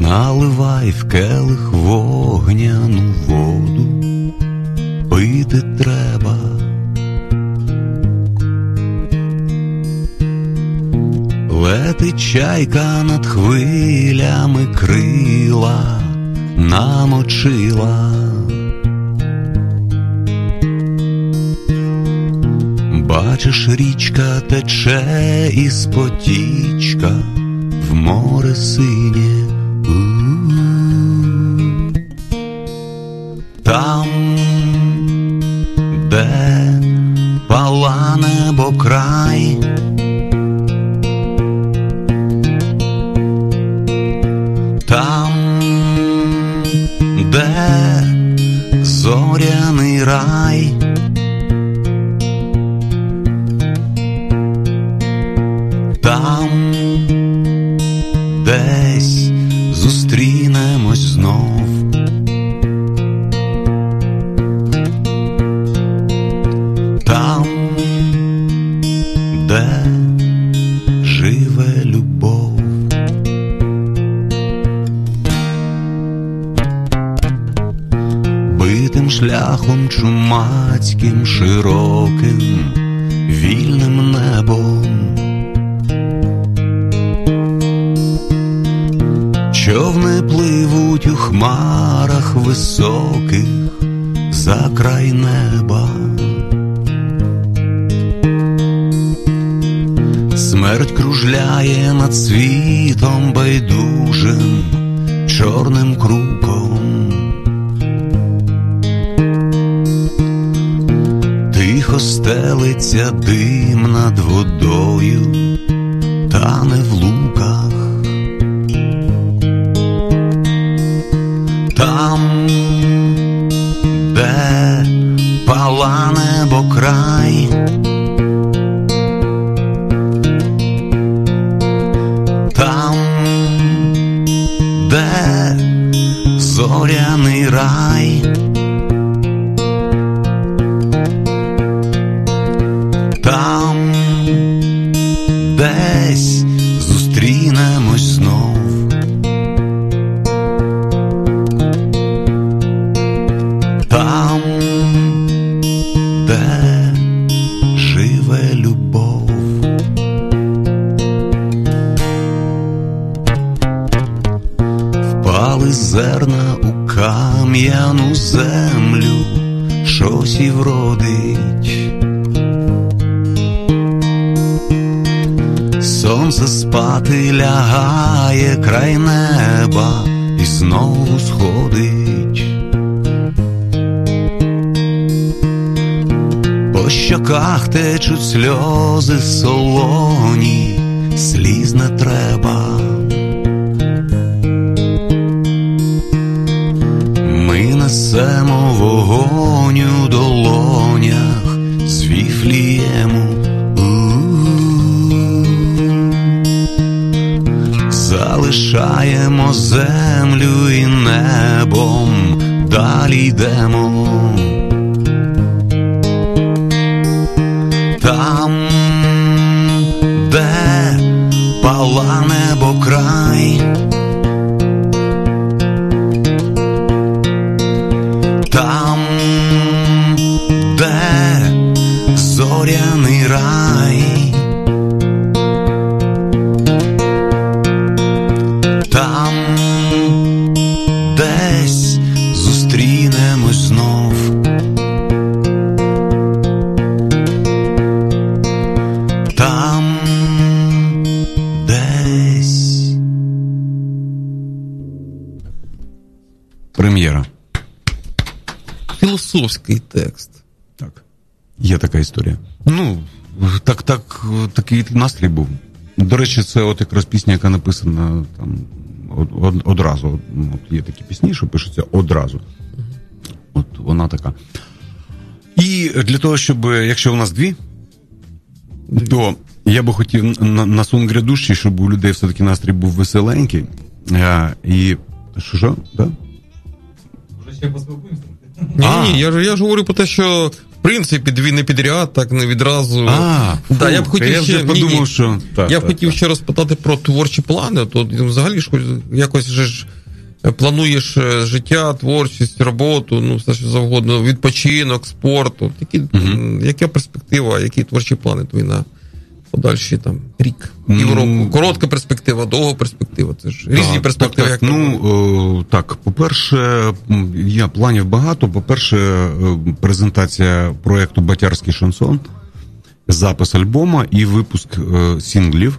Наливай в келих вогняну воду, пити треба. Летить чайка над хвилями крила, намочила. Бачиш, річка тече із потічка в море синє. Зоряний рай. Там десь кам'яну землю, щось і вродить. Сонце спати лягає край неба і знову сходить. По щоках течуть сльози солоні, сліз не треба. Вогонь долонях з віфлієму. Залишаємо землю і небом, далі йдемо. Є така історія. Ну, так, так, такий настрій був. До речі, це от якраз пісня, яка написана там од, од- одразу. От є такі пісні, що пишуться одразу. От вона така. І для того, щоб, якщо у нас дві, то я би хотів на, на сон грядущий, щоб у людей все-таки настрій був веселенький. А, і що, що? Да? Ні, А. ні, я ж я ж говорю про те, що принципі дві не підряд, так не відразу. А, да, фу, я б хотів я ще вже подумав, ні, ні. що так, я б так, хотів так. ще розпитати про творчі плани. То взагалі ж якось же ж плануєш е, життя, творчість, роботу, ну все що завгодно, відпочинок, спорт. Які, м, Яка перспектива, які творчі плани твої на подальші там рік, півроку. Коротка перспектива, довга перспектива. Це ж різні так, перспективи. Так, як ну о, так, по-перше, є планів багато. По-перше, презентація проєкту Батярський шансон, запис альбома і випуск е, сінглів.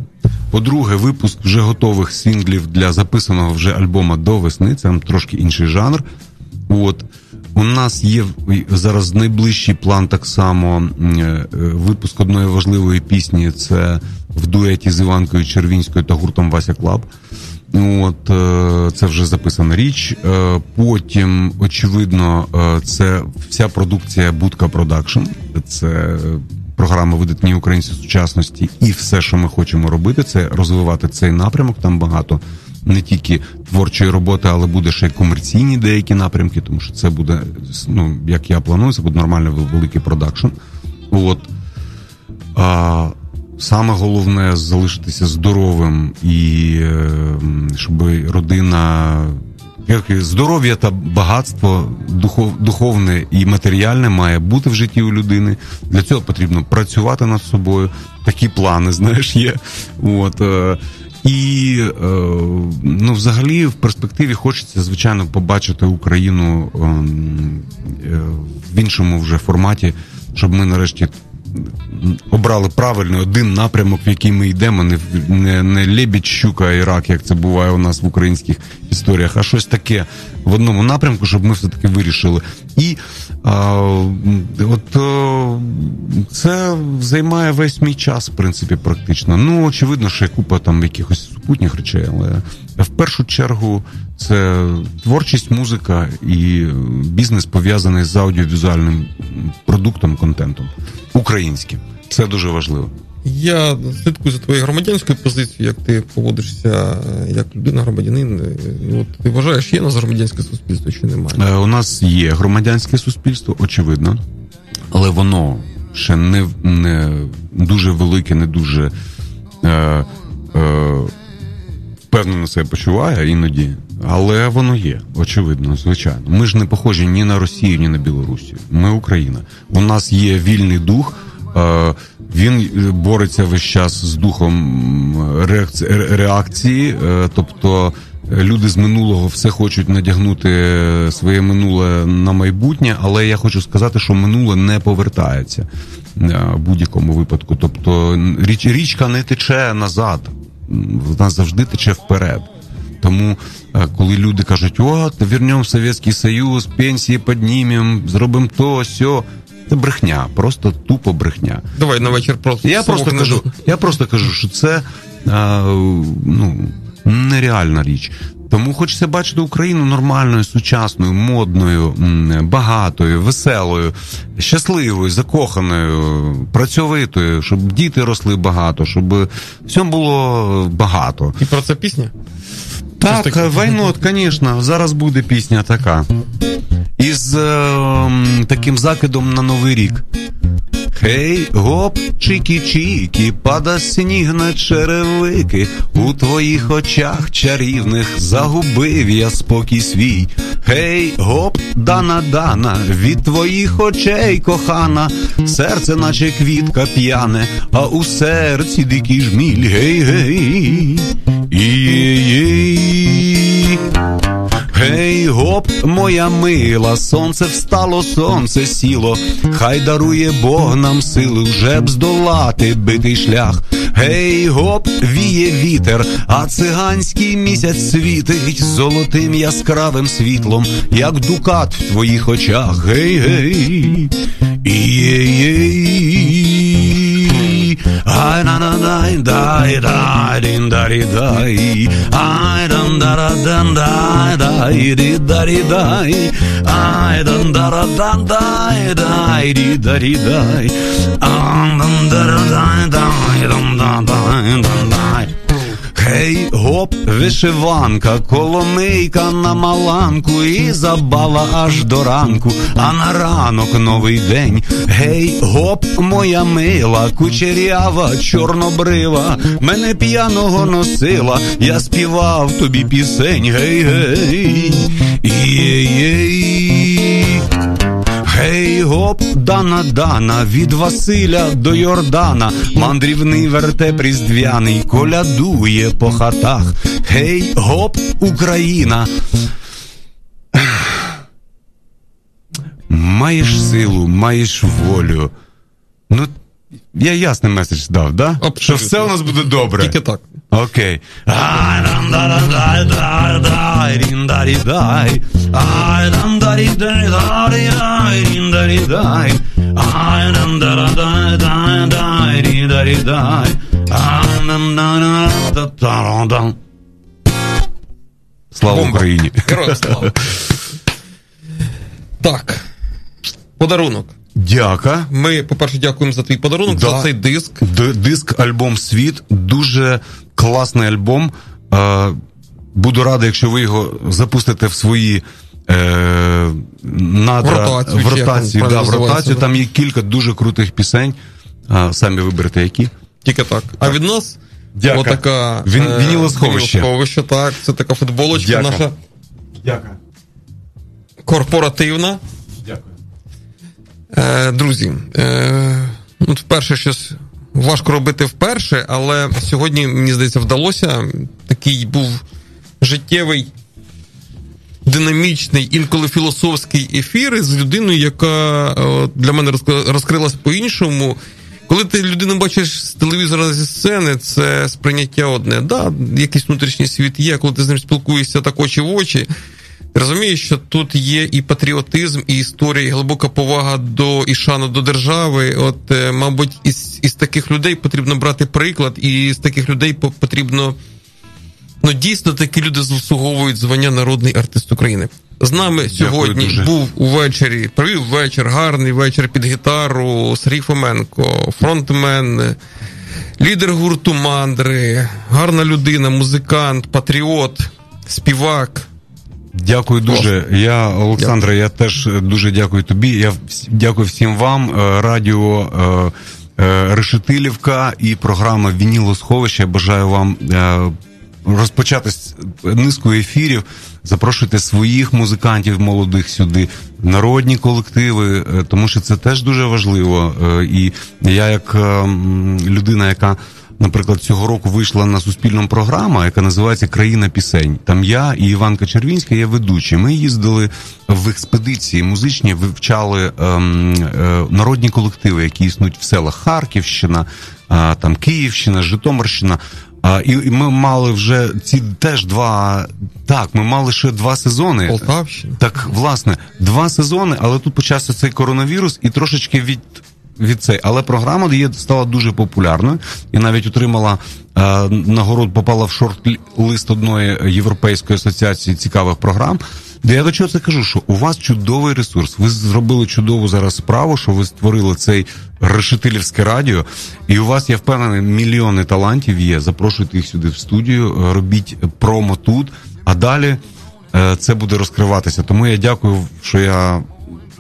По-друге, випуск вже готових сінглів для записаного вже альбома до весни. Це трошки інший жанр. От. У нас є зараз найближчий план так само е, випуск одної важливої пісні. Це в дуеті з Іванкою Червінською та гуртом Вася Club. От е, це вже записана річ. Е, потім, очевидно, це вся продукція Будка Продакшн. Це програма видатні українці сучасності, і все, що ми хочемо робити, це розвивати цей напрямок. Там багато не тільки творчої роботи, але буде ще й комерційні деякі напрямки, тому що це буде, ну як я планую, це буде нормальний великий продакшн. От. А, Саме головне залишитися здоровим і ем, щоб родина здоров'я та багатство духов, духовне і матеріальне має бути в житті у людини. Для цього потрібно працювати над собою. Такі плани, знаєш, є. От, е, і е, ну, взагалі, в перспективі хочеться, звичайно, побачити Україну ем, е, в іншому вже форматі, щоб ми нарешті обрали правильний один напрямок, в який ми йдемо, не не, не лебідь, щука і рак, як це буває у нас в українських історіях, а щось таке в одному напрямку, щоб ми все таки вирішили. І от а, це займає весь мій час, в принципі, практично. Ну, очевидно, що є купа там якихось супутніх речей, але в першу чергу це творчість, музика і бізнес пов'язаний з аудіовізуальним продуктом, контентом українським. Це дуже важливо. Я слідкую за твоєю громадянською позицією, як ти поводишся як людина, громадянин. От Ти вважаєш, є у нас громадянське суспільство чи немає? Е, у нас є громадянське суспільство, очевидно, але воно ще не не дуже велике, не дуже е, е, впевнено себе почуває іноді. Але воно є, очевидно, звичайно. Ми ж не похожі ні на Росію, ні на Білорусію. Ми Україна. У нас є вільний дух. Е, він бореться весь час з духом реакції, е, тобто люди з минулого все хочуть надягнути своє минуле на майбутнє, але я хочу сказати, що минуле не повертається е, в будь-якому випадку. Тобто річ, річка не тече назад, вона завжди тече вперед. Тому, коли люди кажуть, от, вернемо Совєтський Союз, пенсії піднімемо, зробимо то, сьо. Це брехня, просто тупо брехня. Давай на вечір просто. Я просто кажу, я просто кажу, що це а, ну, нереальна річ. Тому хочеться бачити Україну нормальною, сучасною, модною, багатою, веселою, щасливою, закоханою, працьовитою, щоб діти росли багато, щоб всьому було багато. І про це пісня? Так, why not, звісно, зараз буде пісня така. Із е, таким закидом на Новий рік. Хей, гоп, чікі-чікі, пада сніг на черевики, у твоїх очах чарівних загубив я спокій свій. Гей, гоп, дана дана, від твоїх очей кохана, серце, наче квітка п'яне, а у серці дикий жміль. Гей, гей, і Гей, гоп, моя мила, сонце встало, сонце сіло, хай дарує Бог нам сили вже б здолати битий шлях. Гей, гоп, віє вітер, а циганський місяць світить золотим яскравим світлом, як дукат в твоїх очах. Гей, гей, і na na dai da dai da dari da ai da, dara dan dai dai di dari dai. Ai dan dara dan dai dai di dari dai. Ai dan dara dai dai dan dai dan Гей, гоп, вишиванка, коломийка на маланку, і забава аж до ранку, а на ранок новий день. Гей, гоп, моя мила, кучерява, чорнобрива, мене п'яного носила, я співав тобі пісень, гей, гей, єй-єй. Гей, гоп, Дана Дана, від Василя до Йордана, мандрівний вертеп різдвяний колядує по хатах. Гей, гоп, Україна. Маєш силу, маєш волю. Ну, я ясний меседж дав, да? Абсолютно. Що все у нас буде добре. Тільки так. Окей. Слава Бомба. Україні! Героям слава. Так. Подарунок. Дяка. Ми, по-перше, дякуємо за твій подарунок, Да. за цей диск. Д- диск альбом Світ. Дуже класний альбом. Е, буду радий, якщо ви його запустите в свої. Е, надра, В ротацію, в ротацію, да, в ротацію. Там є кілька дуже крутих пісень. А, самі виберете які. Тільки так. А від нас Дяка. отака Він- е, вінілосховище. вінілосховище, так. Це така футболочка Дяка. наша Дякую. корпоративна. Е, друзі, е, ну, вперше щось важко робити вперше, але сьогодні, мені здається, вдалося. Такий був життєвий, динамічний, інколи філософський ефір з людиною, яка е, для мене розк- розкрилась по-іншому. Коли ти людину бачиш з телевізора зі сцени, це сприйняття одне. Да, якийсь внутрішній світ є, коли ти з ним спілкуєшся так очі в очі. Ти розумієш, що тут є і патріотизм, і історія, і глибока повага до і шана до держави. От, е, мабуть, із, із таких людей потрібно брати приклад, і з таких людей потрібно. Ну, дійсно, такі люди заслуговують звання народний артист України. З нами сьогодні був увечері, провів вечір, гарний вечір під гітару Сергій Фоменко, фронтмен, лідер гурту Мандри, гарна людина, музикант, патріот, співак. Дякую дуже. Я, Олександре, я теж дуже дякую тобі. Я дякую всім вам. Е, Радіо е, е, Решетилівка і програма Вінілосховище. Бажаю вам розпочати низку ефірів. Запрошуйте своїх музикантів молодих сюди, народні колективи, тому що це теж дуже важливо. І я, як е, людина, яка наприклад, цього року вийшла на суспільну програма, яка називається Країна пісень. Там я і Іванка Червінська є ведучі. Ми їздили в експедиції музичні, вивчали ем, е, народні колективи, які існують в селах Харківщина, е, там Київщина, Житомирщина. А, і, і ми мали вже ці теж два. Так, ми мали ще два сезони. Полтавщина. Так, власне, два сезони, але тут почався цей коронавірус і трошечки від. Від цей, але програма є стала дуже популярною і навіть отримала е, нагород, попала в шорт-лист одної європейської асоціації цікавих програм. Де я до чого це кажу, що у вас чудовий ресурс. Ви зробили чудову зараз справу, що ви створили цей решетилівське радіо, і у вас я впевнений, мільйони талантів є. Запрошуйте їх сюди в студію, робіть промо тут, а далі е, це буде розкриватися. Тому я дякую, що я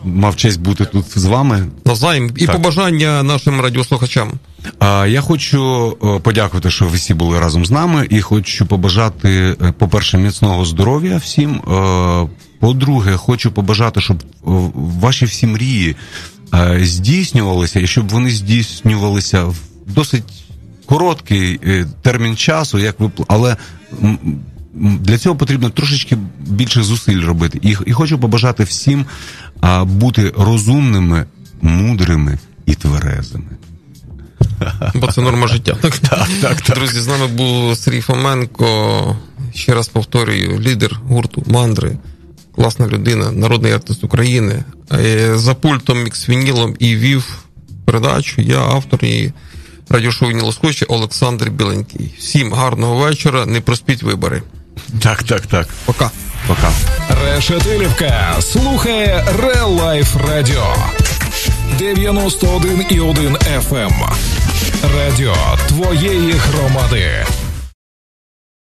мав честь бути тут з вами. Навзаєм. І Так. побажання нашим радіослухачам. А я хочу е, подякувати, що ви всі були разом з нами, і хочу побажати, е, по-перше, міцного здоров'я всім. Е, По-друге, хочу побажати, щоб ваші всі мрії здійснювалися, і щоб вони здійснювалися в досить короткий термін часу, як ви але. Для цього потрібно трошечки більше зусиль робити. І, і хочу побажати всім а, бути розумними, мудрими і тверезими. Бо це норма життя. Так, так, так. Друзі, з нами був Сергій Фоменко. Ще раз повторюю, лідер гурту Мандри, класна людина, народний артист України. Е, За пультом мікс-вінілом і вів передачу. Я автор і радіошоу «Вінілосховище» Олександр Біленький. Всім гарного вечора, не проспіть вибори. Так, так, так. Пока. Пока. Решетилівка слухає Real Life Radio 91,1 FM. Радіо твоєї громади.